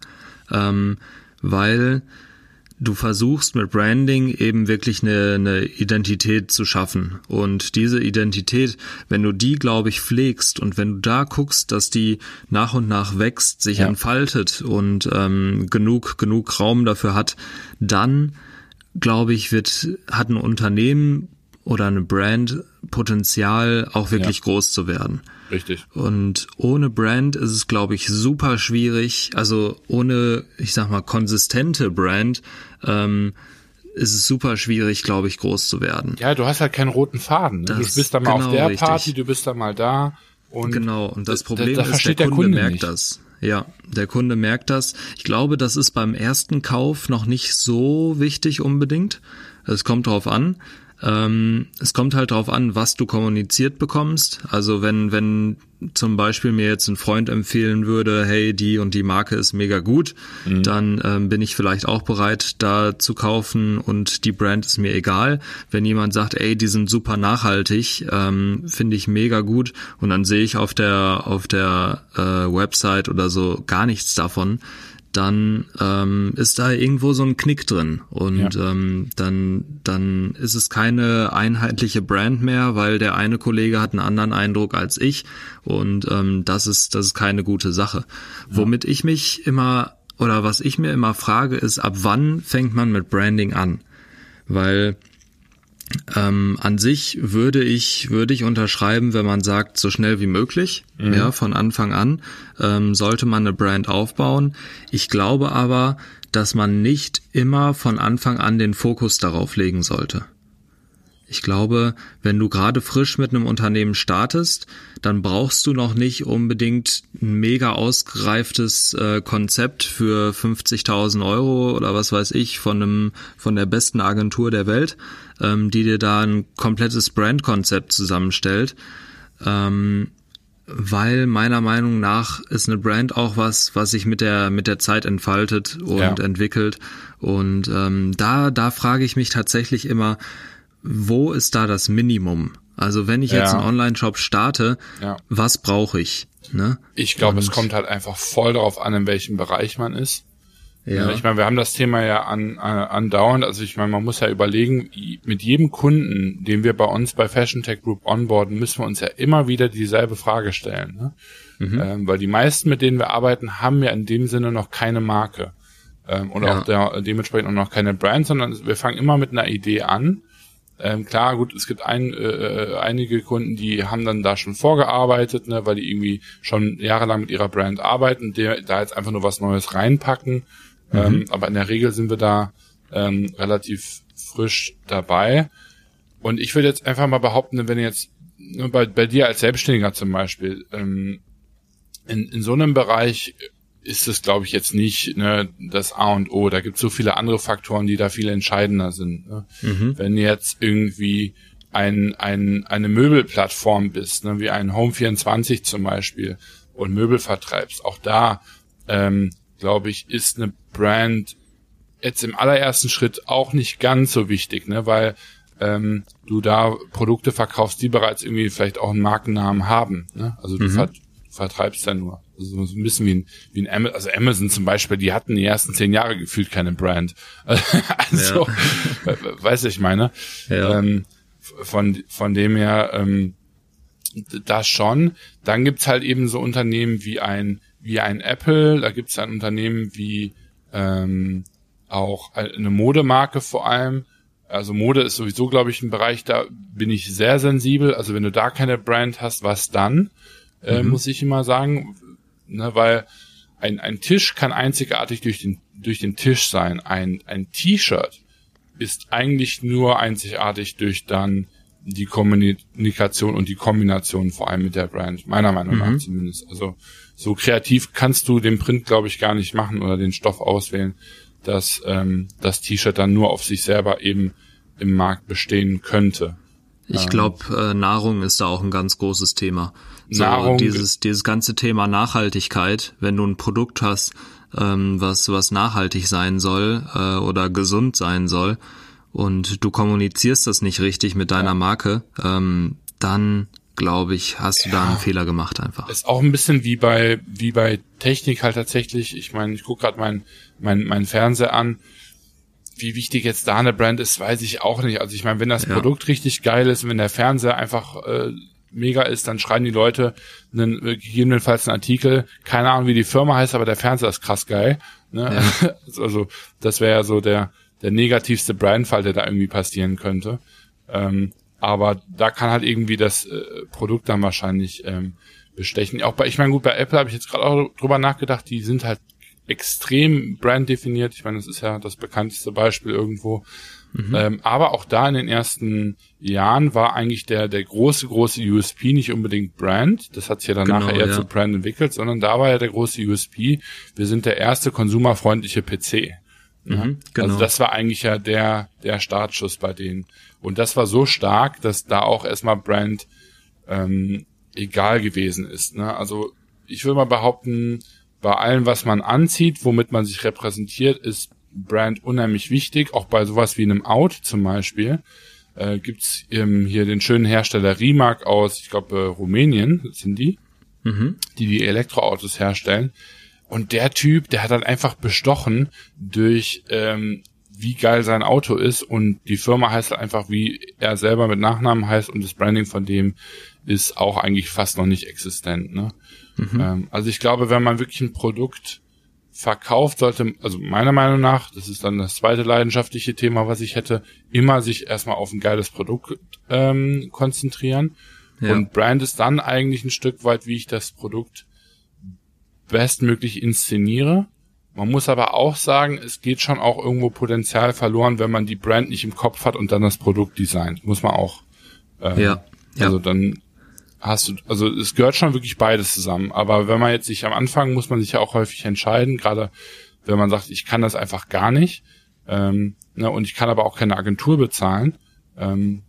ähm, weil du versuchst mit Branding eben wirklich eine, eine Identität zu schaffen. Und diese Identität, wenn du die, glaube ich, pflegst und wenn du da guckst, dass die nach und nach wächst, sich ja. entfaltet und ähm, genug, genug Raum dafür hat, dann glaube ich, wird, hat ein Unternehmen oder eine Brand Potenzial, auch wirklich ja. groß zu werden. Richtig. Und ohne Brand ist es, glaube ich, super schwierig. Also ohne, ich sag mal, konsistente Brand ähm, ist es super schwierig, glaube ich, groß zu werden. Ja, du hast halt keinen roten Faden. Ne? Du bist da mal genau auf der richtig. Party, du bist da mal da. Und genau, und das Problem da, da ist, der Kunde, der Kunde merkt nicht. das. Ja, der Kunde merkt das. Ich glaube, das ist beim ersten Kauf noch nicht so wichtig unbedingt. Es kommt drauf an. Ähm, es kommt halt drauf an, was du kommuniziert bekommst. Also wenn, wenn zum Beispiel mir jetzt ein Freund empfehlen würde, hey, die und die Marke ist mega gut, mhm. dann ähm, bin ich vielleicht auch bereit, da zu kaufen und die Brand ist mir egal. Wenn jemand sagt, ey, die sind super nachhaltig, ähm, finde ich mega gut und dann sehe ich auf der auf der äh, Website oder so gar nichts davon, dann ähm, ist da irgendwo so ein Knick drin und ja. ähm, dann dann ist es keine einheitliche Brand mehr, weil der eine Kollege hat einen anderen Eindruck als ich und ähm, das ist das ist keine gute Sache. Ja. Womit ich mich immer oder was ich mir immer frage ist, ab wann fängt man mit Branding an? Weil ähm, an sich würde ich würde ich unterschreiben, wenn man sagt so schnell wie möglich, mhm. ja von Anfang an ähm, sollte man eine Brand aufbauen. Ich glaube aber, dass man nicht immer von Anfang an den Fokus darauf legen sollte. Ich glaube, wenn du gerade frisch mit einem Unternehmen startest, dann brauchst du noch nicht unbedingt ein mega ausgereiftes äh, Konzept für 50.000 Euro oder was weiß ich von einem von der besten Agentur der Welt, ähm, die dir da ein komplettes Brandkonzept zusammenstellt. Ähm, weil meiner Meinung nach ist eine Brand auch was, was sich mit der mit der Zeit entfaltet und ja. entwickelt. Und ähm, da da frage ich mich tatsächlich immer, wo ist da das Minimum? Also wenn ich jetzt einen Online-Shop starte, ja. was brauche ich? Ne? Ich glaube, es kommt halt einfach voll darauf an, in welchem Bereich man ist. Ja. Ich meine, wir haben das Thema ja an, an, andauernd. Also ich meine, man muss ja überlegen, mit jedem Kunden, den wir bei uns bei Fashion Tech Group onboarden, müssen wir uns ja immer wieder dieselbe Frage stellen. Ne? Mhm. Ähm, weil die meisten, mit denen wir arbeiten, haben ja in dem Sinne noch keine Marke. Ähm, und ja. auch der, dementsprechend auch noch keine Brand, sondern wir fangen immer mit einer Idee an ähm, klar, gut, es gibt ein, äh, einige Kunden, die haben dann da schon vorgearbeitet, ne, weil die irgendwie schon jahrelang mit ihrer Brand arbeiten, der da jetzt einfach nur was Neues reinpacken. Mhm. Ähm, aber in der Regel sind wir da ähm, relativ frisch dabei. Und ich würde jetzt einfach mal behaupten, wenn jetzt bei, bei dir als Selbstständiger zum Beispiel ähm, in, in so einem Bereich ist es, glaube ich, jetzt nicht ne, das A und O. Da gibt es so viele andere Faktoren, die da viel entscheidender sind. Ne? Mhm. Wenn jetzt irgendwie ein, ein, eine Möbelplattform bist, ne, wie ein Home24 zum Beispiel, und Möbel vertreibst, auch da, ähm, glaube ich, ist eine Brand jetzt im allerersten Schritt auch nicht ganz so wichtig, ne, weil ähm, du da Produkte verkaufst, die bereits irgendwie vielleicht auch einen Markennamen haben. Ne? Also du mhm. vertreibst ja nur. Also so ein bisschen wie ein, wie ein Amazon, also Amazon zum Beispiel, die hatten die ersten zehn Jahre gefühlt keine Brand. also, ja. weiß ich meine. Ja. Ähm, von, von dem her, ähm, das schon. Dann gibt's halt eben so Unternehmen wie ein, wie ein Apple, da gibt's ein Unternehmen wie ähm, auch eine Modemarke vor allem. Also Mode ist sowieso, glaube ich, ein Bereich, da bin ich sehr sensibel. Also wenn du da keine Brand hast, was dann? Äh, mhm. muss ich immer sagen, ne, weil ein, ein Tisch kann einzigartig durch den, durch den Tisch sein. Ein, ein T-Shirt ist eigentlich nur einzigartig durch dann die Kommunikation und die Kombination vor allem mit der Brand, meiner Meinung nach mhm. zumindest. Also so kreativ kannst du den Print, glaube ich, gar nicht machen oder den Stoff auswählen, dass ähm, das T-Shirt dann nur auf sich selber eben im Markt bestehen könnte. Ich glaube, äh, Nahrung ist da auch ein ganz großes Thema. So, Nahrung. Dieses, dieses ganze Thema Nachhaltigkeit, wenn du ein Produkt hast, ähm, was, was nachhaltig sein soll äh, oder gesund sein soll und du kommunizierst das nicht richtig mit deiner Marke, ähm, dann glaube ich, hast du ja, da einen Fehler gemacht einfach. Ist auch ein bisschen wie bei wie bei Technik halt tatsächlich. Ich meine, ich gucke gerade mein, mein mein Fernseher an. Wie wichtig jetzt da eine Brand ist, weiß ich auch nicht. Also ich meine, wenn das ja. Produkt richtig geil ist, wenn der Fernseher einfach äh, mega ist, dann schreiben die Leute einen, gegebenenfalls einen Artikel, keine Ahnung, wie die Firma heißt, aber der Fernseher ist krass geil. Ne? Ja. Also das wäre ja so der, der negativste Brandfall, der da irgendwie passieren könnte. Ähm, aber da kann halt irgendwie das äh, Produkt dann wahrscheinlich ähm, bestechen. Auch bei, ich meine, gut, bei Apple habe ich jetzt gerade auch drüber nachgedacht, die sind halt extrem branddefiniert. Ich meine, das ist ja das bekannteste Beispiel irgendwo. Mhm. Ähm, aber auch da in den ersten Jahren war eigentlich der, der große, große USP nicht unbedingt Brand. Das hat sich ja dann genau, nachher eher ja. zu Brand entwickelt, sondern da war ja der große USP. Wir sind der erste konsumerfreundliche PC. Mhm, ja? genau. Also das war eigentlich ja der, der Startschuss bei denen. Und das war so stark, dass da auch erstmal Brand ähm, egal gewesen ist. Ne? Also ich würde mal behaupten, bei allem, was man anzieht, womit man sich repräsentiert, ist Brand unheimlich wichtig. Auch bei sowas wie einem Out zum Beispiel äh, gibt's ähm, hier den schönen Hersteller Rimac aus, ich glaube, äh, Rumänien sind die, mhm. die die Elektroautos herstellen. Und der Typ, der hat halt einfach bestochen durch ähm, wie geil sein Auto ist und die Firma heißt halt einfach, wie er selber mit Nachnamen heißt und das Branding von dem ist auch eigentlich fast noch nicht existent. Ne? Mhm. Ähm, also ich glaube, wenn man wirklich ein Produkt verkauft, sollte, also meiner Meinung nach, das ist dann das zweite leidenschaftliche Thema, was ich hätte, immer sich erstmal auf ein geiles Produkt ähm, konzentrieren. Ja. Und Brand ist dann eigentlich ein Stück weit, wie ich das Produkt bestmöglich inszeniere. Man muss aber auch sagen, es geht schon auch irgendwo Potenzial verloren, wenn man die Brand nicht im Kopf hat und dann das Produkt designt. Muss man auch. Ähm, ja, ja. Also dann hast du, also es gehört schon wirklich beides zusammen. Aber wenn man jetzt sich am Anfang, muss man sich ja auch häufig entscheiden, gerade wenn man sagt, ich kann das einfach gar nicht, ähm, ne, und ich kann aber auch keine Agentur bezahlen, ähm,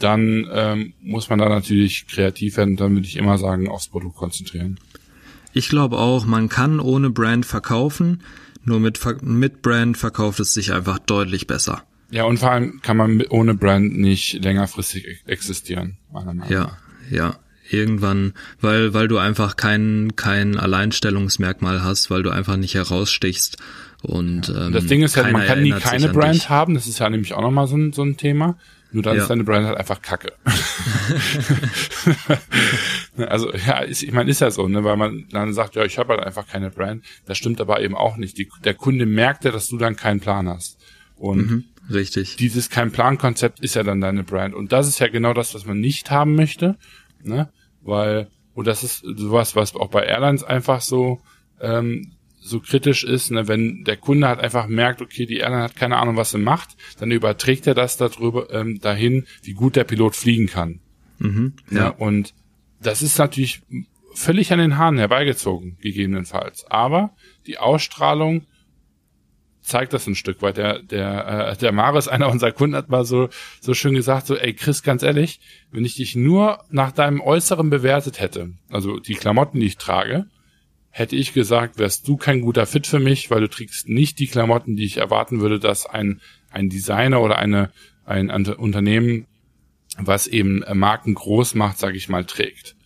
dann ähm, muss man da natürlich kreativ werden. Dann würde ich immer sagen, aufs Produkt konzentrieren. Ich glaube auch, man kann ohne Brand verkaufen, nur mit, mit Brand verkauft es sich einfach deutlich besser. Ja, und vor allem kann man ohne Brand nicht längerfristig existieren, meiner Meinung nach. Ja, ja irgendwann, weil, weil du einfach kein, kein Alleinstellungsmerkmal hast, weil du einfach nicht herausstichst. Und ähm, das Ding ist halt, man kann nie keine Brand dich. haben, das ist ja nämlich auch nochmal so ein, so ein Thema. Nur dann ja. ist deine Brand halt einfach Kacke. also ja, ist, ich meine, ist ja so, ne, weil man dann sagt, ja, ich habe halt einfach keine Brand. Das stimmt aber eben auch nicht. Die, der Kunde merkt ja, dass du dann keinen Plan hast. Und mhm, richtig. Dieses kein Plan-Konzept ist ja dann deine Brand. Und das ist ja genau das, was man nicht haben möchte ne? Weil, und das ist sowas, was auch bei Airlines einfach so, ähm, so kritisch ist, ne, wenn der Kunde halt einfach merkt, okay, die Airline hat keine Ahnung, was sie macht, dann überträgt er das darüber ähm, dahin, wie gut der Pilot fliegen kann. Mhm, ja. ja. Und das ist natürlich völlig an den Haaren herbeigezogen, gegebenenfalls. Aber die Ausstrahlung zeigt das ein Stück weit. Der, der, äh, der Maris, einer unserer Kunden, hat mal so, so schön gesagt, so, ey Chris, ganz ehrlich, wenn ich dich nur nach deinem Äußeren bewertet hätte, also die Klamotten, die ich trage, hätte ich gesagt, wärst du kein guter Fit für mich, weil du trägst nicht die Klamotten, die ich erwarten würde, dass ein, ein Designer oder eine, ein Unternehmen, was eben Marken groß macht, sage ich mal, trägt.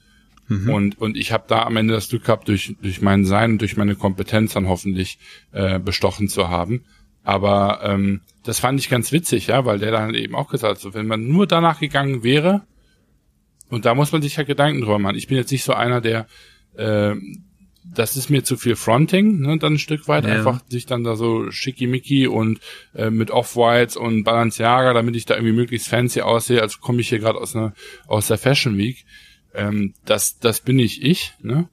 Mhm. Und, und ich habe da am Ende das Glück gehabt, durch, durch mein Sein und durch meine Kompetenz dann hoffentlich äh, bestochen zu haben. Aber ähm, das fand ich ganz witzig, ja, weil der dann eben auch gesagt hat, so, wenn man nur danach gegangen wäre, und da muss man sich ja Gedanken drüber machen. Ich bin jetzt nicht so einer, der äh, das ist mir zu viel Fronting, ne, dann ein Stück weit, ja. einfach sich dann da so schickimicki und äh, mit Off-Whites und Balenciaga, damit ich da irgendwie möglichst fancy aussehe, als komme ich hier gerade aus, einer aus der Fashion Week. Ähm, das, das bin nicht ich, ne?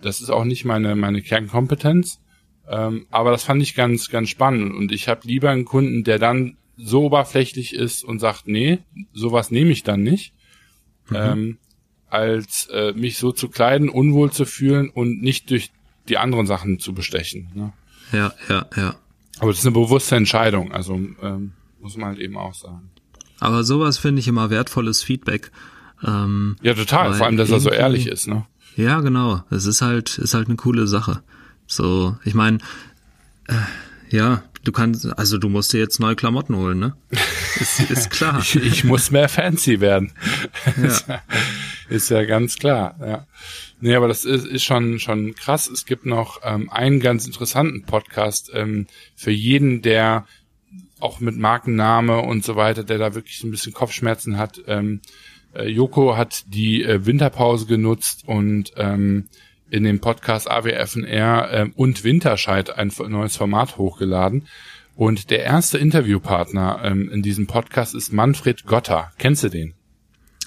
Das ist auch nicht meine, meine Kernkompetenz. Ähm, aber das fand ich ganz, ganz spannend. Und ich habe lieber einen Kunden, der dann so oberflächlich ist und sagt, nee, sowas nehme ich dann nicht, mhm. ähm, als äh, mich so zu kleiden, unwohl zu fühlen und nicht durch die anderen Sachen zu bestechen. Ne? Ja, ja, ja. Aber das ist eine bewusste Entscheidung, also ähm, muss man halt eben auch sagen. Aber sowas finde ich immer wertvolles Feedback, ähm, ja, total. Vor allem, dass er so ehrlich ist, ne? Ja, genau. Es ist halt, ist halt eine coole Sache. So, ich meine, äh, ja, du kannst, also du musst dir jetzt neue Klamotten holen, ne? Ist, ist klar. ich, ich, muss mehr fancy werden. Ja. ist ja ganz klar, ja. Nee, aber das ist, ist schon, schon krass. Es gibt noch ähm, einen ganz interessanten Podcast ähm, für jeden, der auch mit Markenname und so weiter, der da wirklich so ein bisschen Kopfschmerzen hat. Ähm, äh, Joko hat die äh, Winterpause genutzt und ähm, in dem Podcast AWFNR äh, und Winterscheid ein neues Format hochgeladen. Und der erste Interviewpartner ähm, in diesem Podcast ist Manfred Gotter. Kennst du den?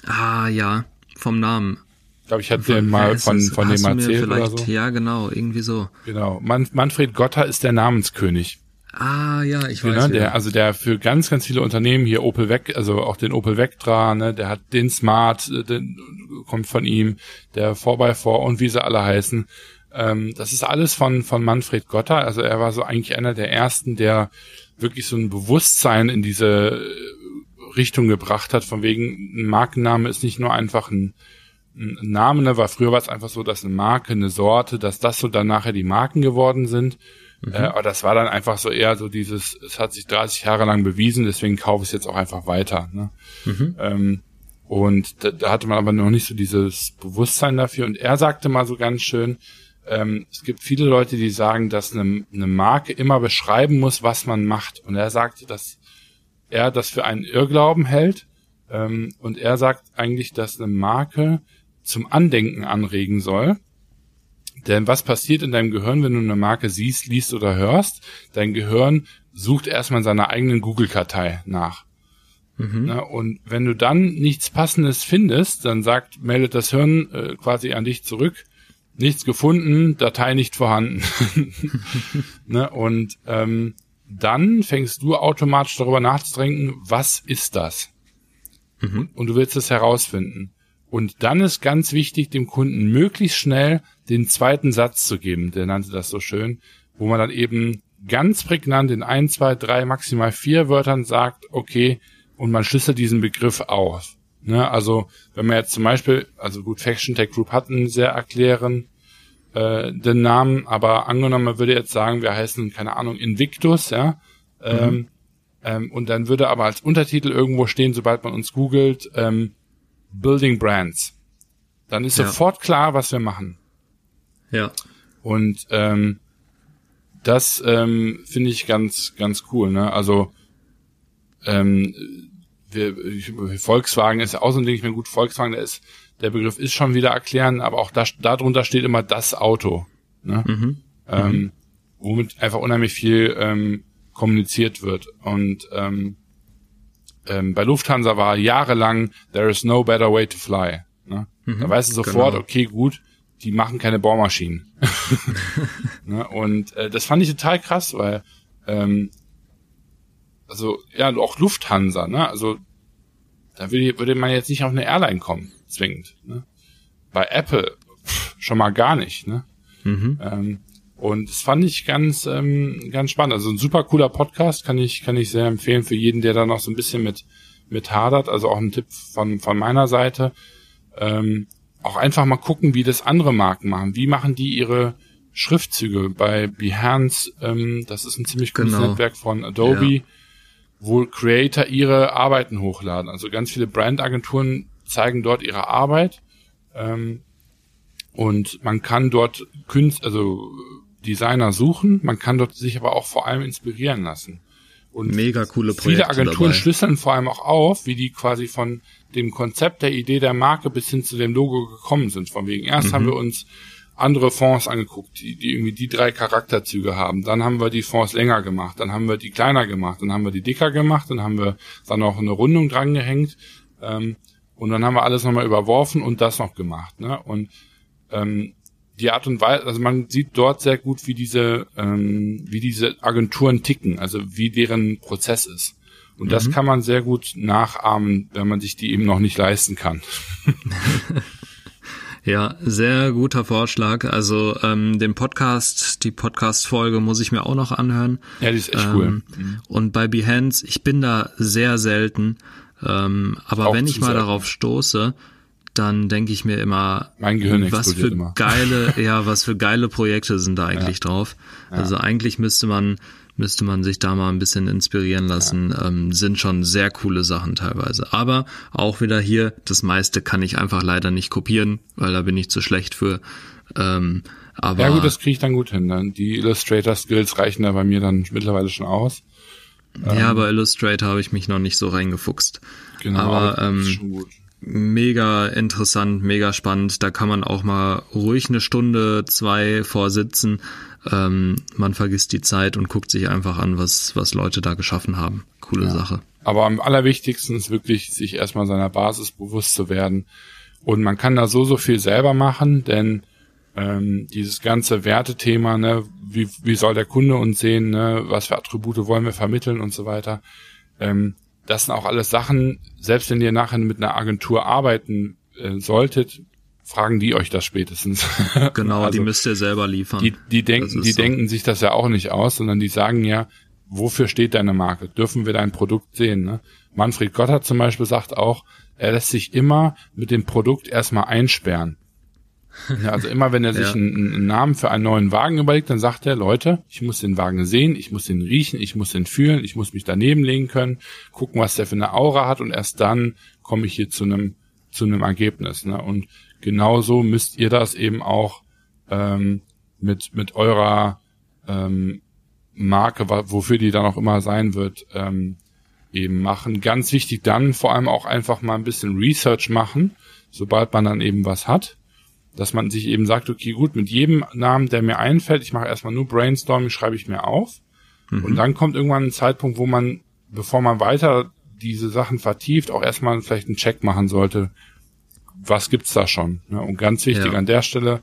Ah ja, vom Namen. Ich glaube, ich hatte den mal von, von dem erzählt oder so. Ja, genau, irgendwie so. Genau. Man Manfred Gotter ist der Namenskönig. Ah ja, ich weiß. Genau, der, also der für ganz, ganz viele Unternehmen hier Opel weg, also auch den Opel Vectra, ne, der hat den Smart, äh, den kommt von ihm, der 4x4 und wie sie alle heißen. Ähm, das ist alles von von Manfred Gotter. Also er war so eigentlich einer der ersten, der wirklich so ein Bewusstsein in diese Richtung gebracht hat, von wegen ein Markenname ist nicht nur einfach ein ein Name, ne, weil früher war es einfach so, dass eine Marke, eine Sorte, dass das so dann nachher die Marken geworden sind. Mhm. Äh, aber das war dann einfach so eher so dieses, es hat sich 30 Jahre lang bewiesen, deswegen kaufe ich es jetzt auch einfach weiter. Ne? Mhm. Ähm, und da, da hatte man aber noch nicht so dieses Bewusstsein dafür. Und er sagte mal so ganz schön, ähm, es gibt viele Leute, die sagen, dass eine, eine Marke immer beschreiben muss, was man macht. Und er sagte, dass er das für einen Irrglauben hält. Ähm, und er sagt eigentlich, dass eine Marke zum Andenken anregen soll. Denn was passiert in deinem Gehirn, wenn du eine Marke siehst, liest oder hörst? Dein Gehirn sucht erstmal in seiner eigenen Google-Kartei nach. Mhm. Na, und wenn du dann nichts Passendes findest, dann sagt, meldet das Hirn äh, quasi an dich zurück, nichts gefunden, Datei nicht vorhanden. ne? Und ähm, dann fängst du automatisch darüber nachzudenken, was ist das? Mhm. Und du willst es herausfinden. Und dann ist ganz wichtig, dem Kunden möglichst schnell den zweiten Satz zu geben, der nannte das so schön, wo man dann eben ganz prägnant in ein, zwei, drei, maximal vier Wörtern sagt, okay, und man schlüsselt diesen Begriff aus. Ne? Also wenn man jetzt zum Beispiel, also gut, Faction Tech Group hat einen sehr erklären äh, den Namen, aber angenommen, man würde jetzt sagen, wir heißen, keine Ahnung, Invictus, ja, ähm, mhm. ähm, und dann würde aber als Untertitel irgendwo stehen, sobald man uns googelt, ähm, Building Brands. Dann ist ja. sofort klar, was wir machen. Ja. Und ähm, das ähm, finde ich ganz, ganz cool. Ne? Also ähm, wir, Volkswagen ist ja auch so ein Ding, ich meine, gut, Volkswagen, der ist, der Begriff ist schon wieder erklären, aber auch da, darunter steht immer das Auto. Ne? Mhm. Ähm, mhm. womit einfach unheimlich viel ähm, kommuniziert wird. Und ähm, ähm, bei Lufthansa war jahrelang There is no better way to fly. Ne? Mhm, da weißt du sofort, genau. okay, gut, die machen keine Bohrmaschinen. ne? Und äh, das fand ich total krass, weil ähm, also ja, auch Lufthansa, ne? Also da würde, würde man jetzt nicht auf eine Airline kommen, zwingend. Ne? Bei Apple pff, schon mal gar nicht, ne? Mhm. Ähm, und das fand ich ganz, ähm, ganz spannend. Also ein super cooler Podcast, kann ich, kann ich sehr empfehlen für jeden, der da noch so ein bisschen mit, mit hadert. Also auch ein Tipp von, von meiner Seite. Ähm, auch einfach mal gucken, wie das andere Marken machen. Wie machen die ihre Schriftzüge? Bei Behance, ähm, das ist ein ziemlich cooles genau. Netzwerk von Adobe. Ja wo Creator ihre Arbeiten hochladen. Also ganz viele Brandagenturen zeigen dort ihre Arbeit. Ähm, und man kann dort Künst, also Designer suchen, man kann dort sich aber auch vor allem inspirieren lassen. Und mega coole Projekte Viele Agenturen dabei. schlüsseln vor allem auch auf, wie die quasi von dem Konzept der Idee der Marke bis hin zu dem Logo gekommen sind. Von wegen erst mhm. haben wir uns andere Fonds angeguckt, die, die irgendwie die drei Charakterzüge haben. Dann haben wir die Fonds länger gemacht, dann haben wir die kleiner gemacht, dann haben wir die dicker gemacht, dann haben wir dann noch eine Rundung dran gehängt ähm, und dann haben wir alles nochmal überworfen und das noch gemacht. Ne? Und ähm, die Art und Weise, also man sieht dort sehr gut, wie diese, ähm, wie diese Agenturen ticken, also wie deren Prozess ist. Und mhm. das kann man sehr gut nachahmen, wenn man sich die eben noch nicht leisten kann. Ja, sehr guter Vorschlag. Also ähm, den Podcast, die Podcast-Folge muss ich mir auch noch anhören. Ja, die ist echt ähm, cool. Mhm. Und bei Behance, ich bin da sehr selten. Ähm, aber auch wenn ich mal selten. darauf stoße, dann denke ich mir immer, was für immer. geile, ja, was für geile Projekte sind da eigentlich ja. drauf. Ja. Also eigentlich müsste man müsste man sich da mal ein bisschen inspirieren lassen. Ja. Ähm, sind schon sehr coole Sachen teilweise. Aber auch wieder hier, das meiste kann ich einfach leider nicht kopieren, weil da bin ich zu schlecht für. Ähm, aber ja gut, das kriege ich dann gut hin. Dann. Die Illustrator-Skills reichen da bei mir dann mittlerweile schon aus. Ja, ähm, bei Illustrator habe ich mich noch nicht so reingefuchst. Genau, aber ähm, schon gut mega interessant, mega spannend. Da kann man auch mal ruhig eine Stunde, zwei vorsitzen. Ähm, man vergisst die Zeit und guckt sich einfach an, was, was Leute da geschaffen haben. Coole ja. Sache. Aber am allerwichtigsten ist wirklich, sich erstmal seiner Basis bewusst zu werden. Und man kann da so, so viel selber machen, denn ähm, dieses ganze Wertethema, ne, wie, wie soll der Kunde uns sehen, ne, was für Attribute wollen wir vermitteln und so weiter, ähm, das sind auch alles Sachen, selbst wenn ihr nachher mit einer Agentur arbeiten äh, solltet, fragen die euch das spätestens. Genau, also, die müsst ihr selber liefern. Die, die denken, die so. denken sich das ja auch nicht aus, sondern die sagen ja, wofür steht deine Marke? Dürfen wir dein Produkt sehen? Ne? Manfred Gottert zum Beispiel sagt auch, er lässt sich immer mit dem Produkt erstmal einsperren. Ja, also immer wenn er sich ja. einen, einen, Namen für einen neuen Wagen überlegt, dann sagt er, Leute, ich muss den Wagen sehen, ich muss den riechen, ich muss den fühlen, ich muss mich daneben legen können, gucken, was der für eine Aura hat und erst dann komme ich hier zu einem zu einem Ergebnis. Ne? Und genauso müsst ihr das eben auch ähm, mit mit eurer ähm, Marke, wofür die dann auch immer sein wird, ähm, eben machen. Ganz wichtig dann vor allem auch einfach mal ein bisschen Research machen, sobald man dann eben was hat dass man sich eben sagt, okay, gut, mit jedem Namen, der mir einfällt, ich mache erstmal nur Brainstorming, schreibe ich mir auf. Mhm. Und dann kommt irgendwann ein Zeitpunkt, wo man, bevor man weiter diese Sachen vertieft, auch erstmal vielleicht einen Check machen sollte, was gibt's da schon. Ne? Und ganz wichtig ja. an der Stelle,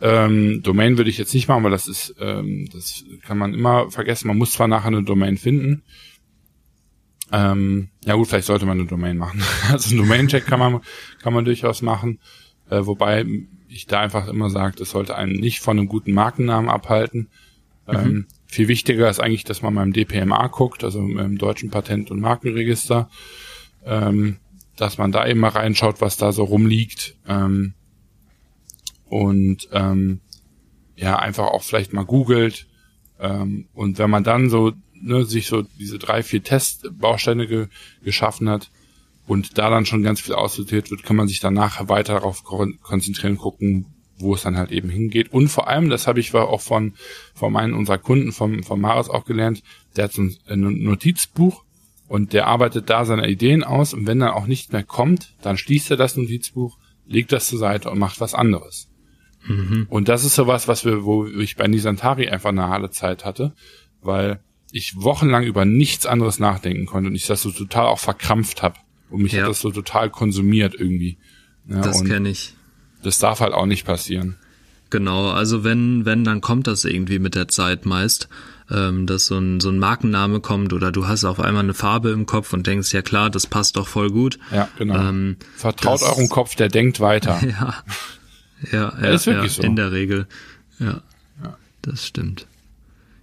ähm, Domain würde ich jetzt nicht machen, weil das ist, ähm, das kann man immer vergessen. Man muss zwar nachher eine Domain finden. Ähm, ja gut, vielleicht sollte man eine Domain machen. Also einen Domain-Check kann man, kann man durchaus machen. Äh, wobei ich da einfach immer sage, das sollte einen nicht von einem guten Markennamen abhalten. Mhm. Ähm, viel wichtiger ist eigentlich, dass man beim DPMA guckt, also im deutschen Patent- und Markenregister, ähm, dass man da eben mal reinschaut, was da so rumliegt. Ähm, und ähm, ja, einfach auch vielleicht mal googelt. Ähm, und wenn man dann so ne, sich so diese drei, vier Testbausteine ge geschaffen hat, und da dann schon ganz viel aussortiert wird, kann man sich danach weiter darauf konzentrieren, gucken, wo es dann halt eben hingeht. Und vor allem, das habe ich auch von, von meinen unserer Kunden, vom, vom Maris auch gelernt, der hat so ein Notizbuch und der arbeitet da seine Ideen aus und wenn dann auch nicht mehr kommt, dann schließt er das Notizbuch, legt das zur Seite und macht was anderes. Mhm. Und das ist sowas, was wir, wo ich bei Nisantari einfach eine harte Zeit hatte, weil ich wochenlang über nichts anderes nachdenken konnte und ich das so total auch verkrampft habe. Und mich ja. hat das so total konsumiert irgendwie. Ja, das kenne ich. Das darf halt auch nicht passieren. Genau, also wenn, wenn, dann kommt das irgendwie mit der Zeit meist, ähm, dass so ein, so ein Markenname kommt oder du hast auf einmal eine Farbe im Kopf und denkst, ja klar, das passt doch voll gut. Ja, genau. Ähm, Vertraut das, eurem Kopf, der denkt weiter. ja, ja, ja, ist wirklich ja, so. in der Regel. Ja, ja, das stimmt.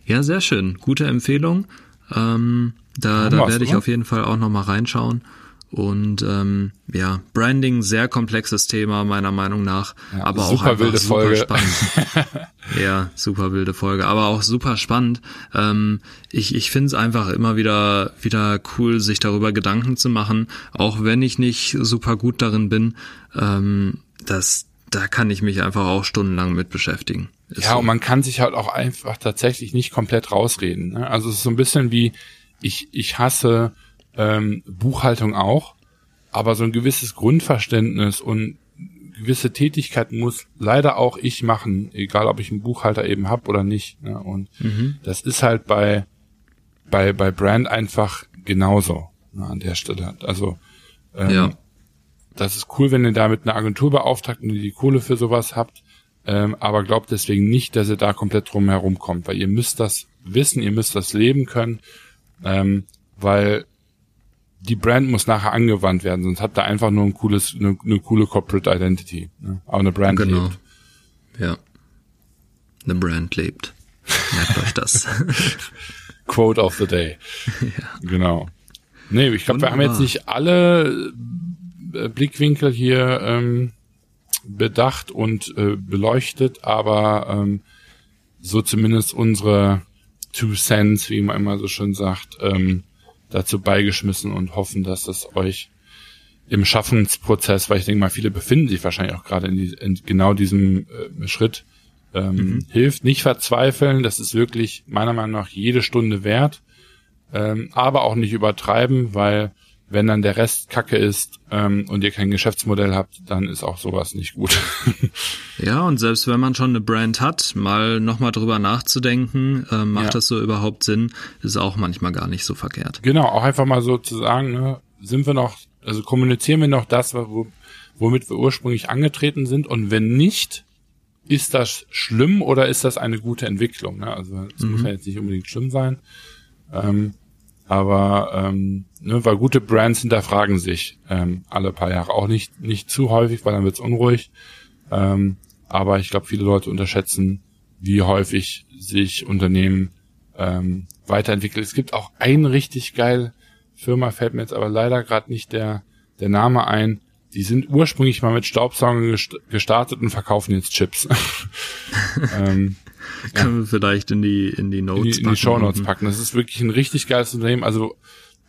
Ja, sehr schön. Gute Empfehlung. Ähm, da da werde ich auf jeden Fall auch nochmal reinschauen. Und ähm, ja, Branding sehr komplexes Thema meiner Meinung nach, ja, aber auch einfach wilde super Folge. spannend. ja, super wilde Folge, aber auch super spannend. Ähm, ich ich finde es einfach immer wieder wieder cool, sich darüber Gedanken zu machen, auch wenn ich nicht super gut darin bin. Ähm, das da kann ich mich einfach auch stundenlang mit beschäftigen. Ist ja, so. und man kann sich halt auch einfach tatsächlich nicht komplett rausreden. Ne? Also es ist so ein bisschen wie ich ich hasse ähm, Buchhaltung auch, aber so ein gewisses Grundverständnis und gewisse Tätigkeit muss leider auch ich machen, egal ob ich einen Buchhalter eben hab oder nicht. Ne? Und mhm. das ist halt bei bei bei Brand einfach genauso ne, an der Stelle. Also ähm, ja. das ist cool, wenn ihr da mit einer Agentur beauftragt und ihr die Kohle für sowas habt. Ähm, aber glaubt deswegen nicht, dass ihr da komplett drum herum kommt, weil ihr müsst das wissen, ihr müsst das leben können, ähm, weil die Brand muss nachher angewandt werden, sonst habt ihr einfach nur ein cooles, eine, eine coole Corporate Identity. Ne? Aber eine Brand genau. lebt. Ja. Eine Brand lebt. Merkt euch das. Quote of the day. ja. Genau. Nee, ich glaube, wir haben jetzt nicht alle äh, Blickwinkel hier ähm, bedacht und äh, beleuchtet, aber ähm, so zumindest unsere Two Cents, wie man immer so schön sagt, ähm, dazu beigeschmissen und hoffen, dass das euch im Schaffensprozess, weil ich denke mal, viele befinden sich wahrscheinlich auch gerade in, die, in genau diesem äh, Schritt, ähm, mhm. hilft. Nicht verzweifeln, das ist wirklich meiner Meinung nach jede Stunde wert, ähm, aber auch nicht übertreiben, weil wenn dann der Rest Kacke ist ähm, und ihr kein Geschäftsmodell habt, dann ist auch sowas nicht gut. ja, und selbst wenn man schon eine Brand hat, mal nochmal drüber nachzudenken, äh, macht ja. das so überhaupt Sinn, ist auch manchmal gar nicht so verkehrt. Genau, auch einfach mal so zu sagen, ne, sind wir noch, also kommunizieren wir noch das, wo, womit wir ursprünglich angetreten sind und wenn nicht, ist das schlimm oder ist das eine gute Entwicklung? Ne? Also es mhm. muss ja jetzt nicht unbedingt schlimm sein. Ähm, aber ähm, ne, weil gute Brands hinterfragen sich ähm, alle paar Jahre. Auch nicht, nicht zu häufig, weil dann wird's unruhig. Ähm, aber ich glaube, viele Leute unterschätzen, wie häufig sich Unternehmen ähm, weiterentwickeln. Es gibt auch eine richtig geile Firma, fällt mir jetzt aber leider gerade nicht der, der Name ein, die sind ursprünglich mal mit Staubsaugern gestartet und verkaufen jetzt Chips. ähm, Können ja. wir vielleicht in die, in die Notes in die, in die Show Notes packen. Das ist wirklich ein richtig geiles Unternehmen. Also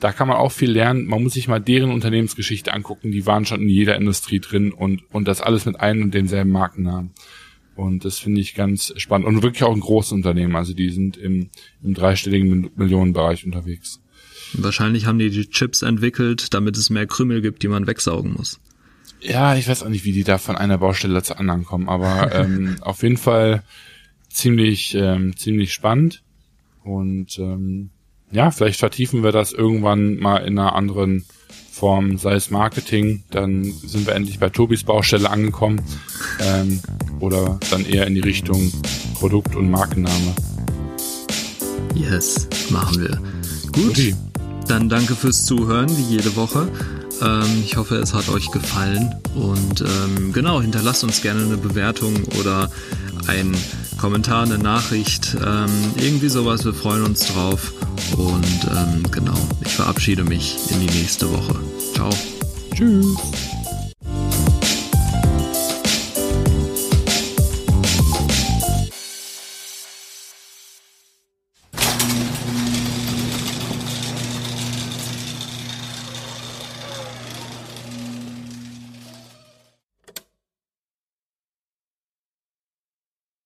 da kann man auch viel lernen. Man muss sich mal deren Unternehmensgeschichte angucken. Die waren schon in jeder Industrie drin und, und das alles mit einem und denselben Markennamen. Und das finde ich ganz spannend. Und wirklich auch ein großes Unternehmen. Also die sind im, im dreistelligen Millionenbereich unterwegs. Wahrscheinlich haben die die Chips entwickelt, damit es mehr Krümel gibt, die man wegsaugen muss. Ja, ich weiß auch nicht, wie die da von einer Baustelle zur anderen kommen, aber ähm, auf jeden Fall ziemlich, ähm, ziemlich spannend. Und ähm, ja, vielleicht vertiefen wir das irgendwann mal in einer anderen Form, sei es Marketing, dann sind wir endlich bei Tobis Baustelle angekommen ähm, oder dann eher in die Richtung Produkt- und Markenname. Yes, machen wir. Gut, okay. dann danke fürs Zuhören, wie jede Woche. Ähm, ich hoffe, es hat euch gefallen und ähm, genau, hinterlasst uns gerne eine Bewertung oder ein Kommentar, eine Nachricht, ähm, irgendwie sowas. Wir freuen uns drauf. Und ähm, genau, ich verabschiede mich in die nächste Woche. Ciao. Tschüss.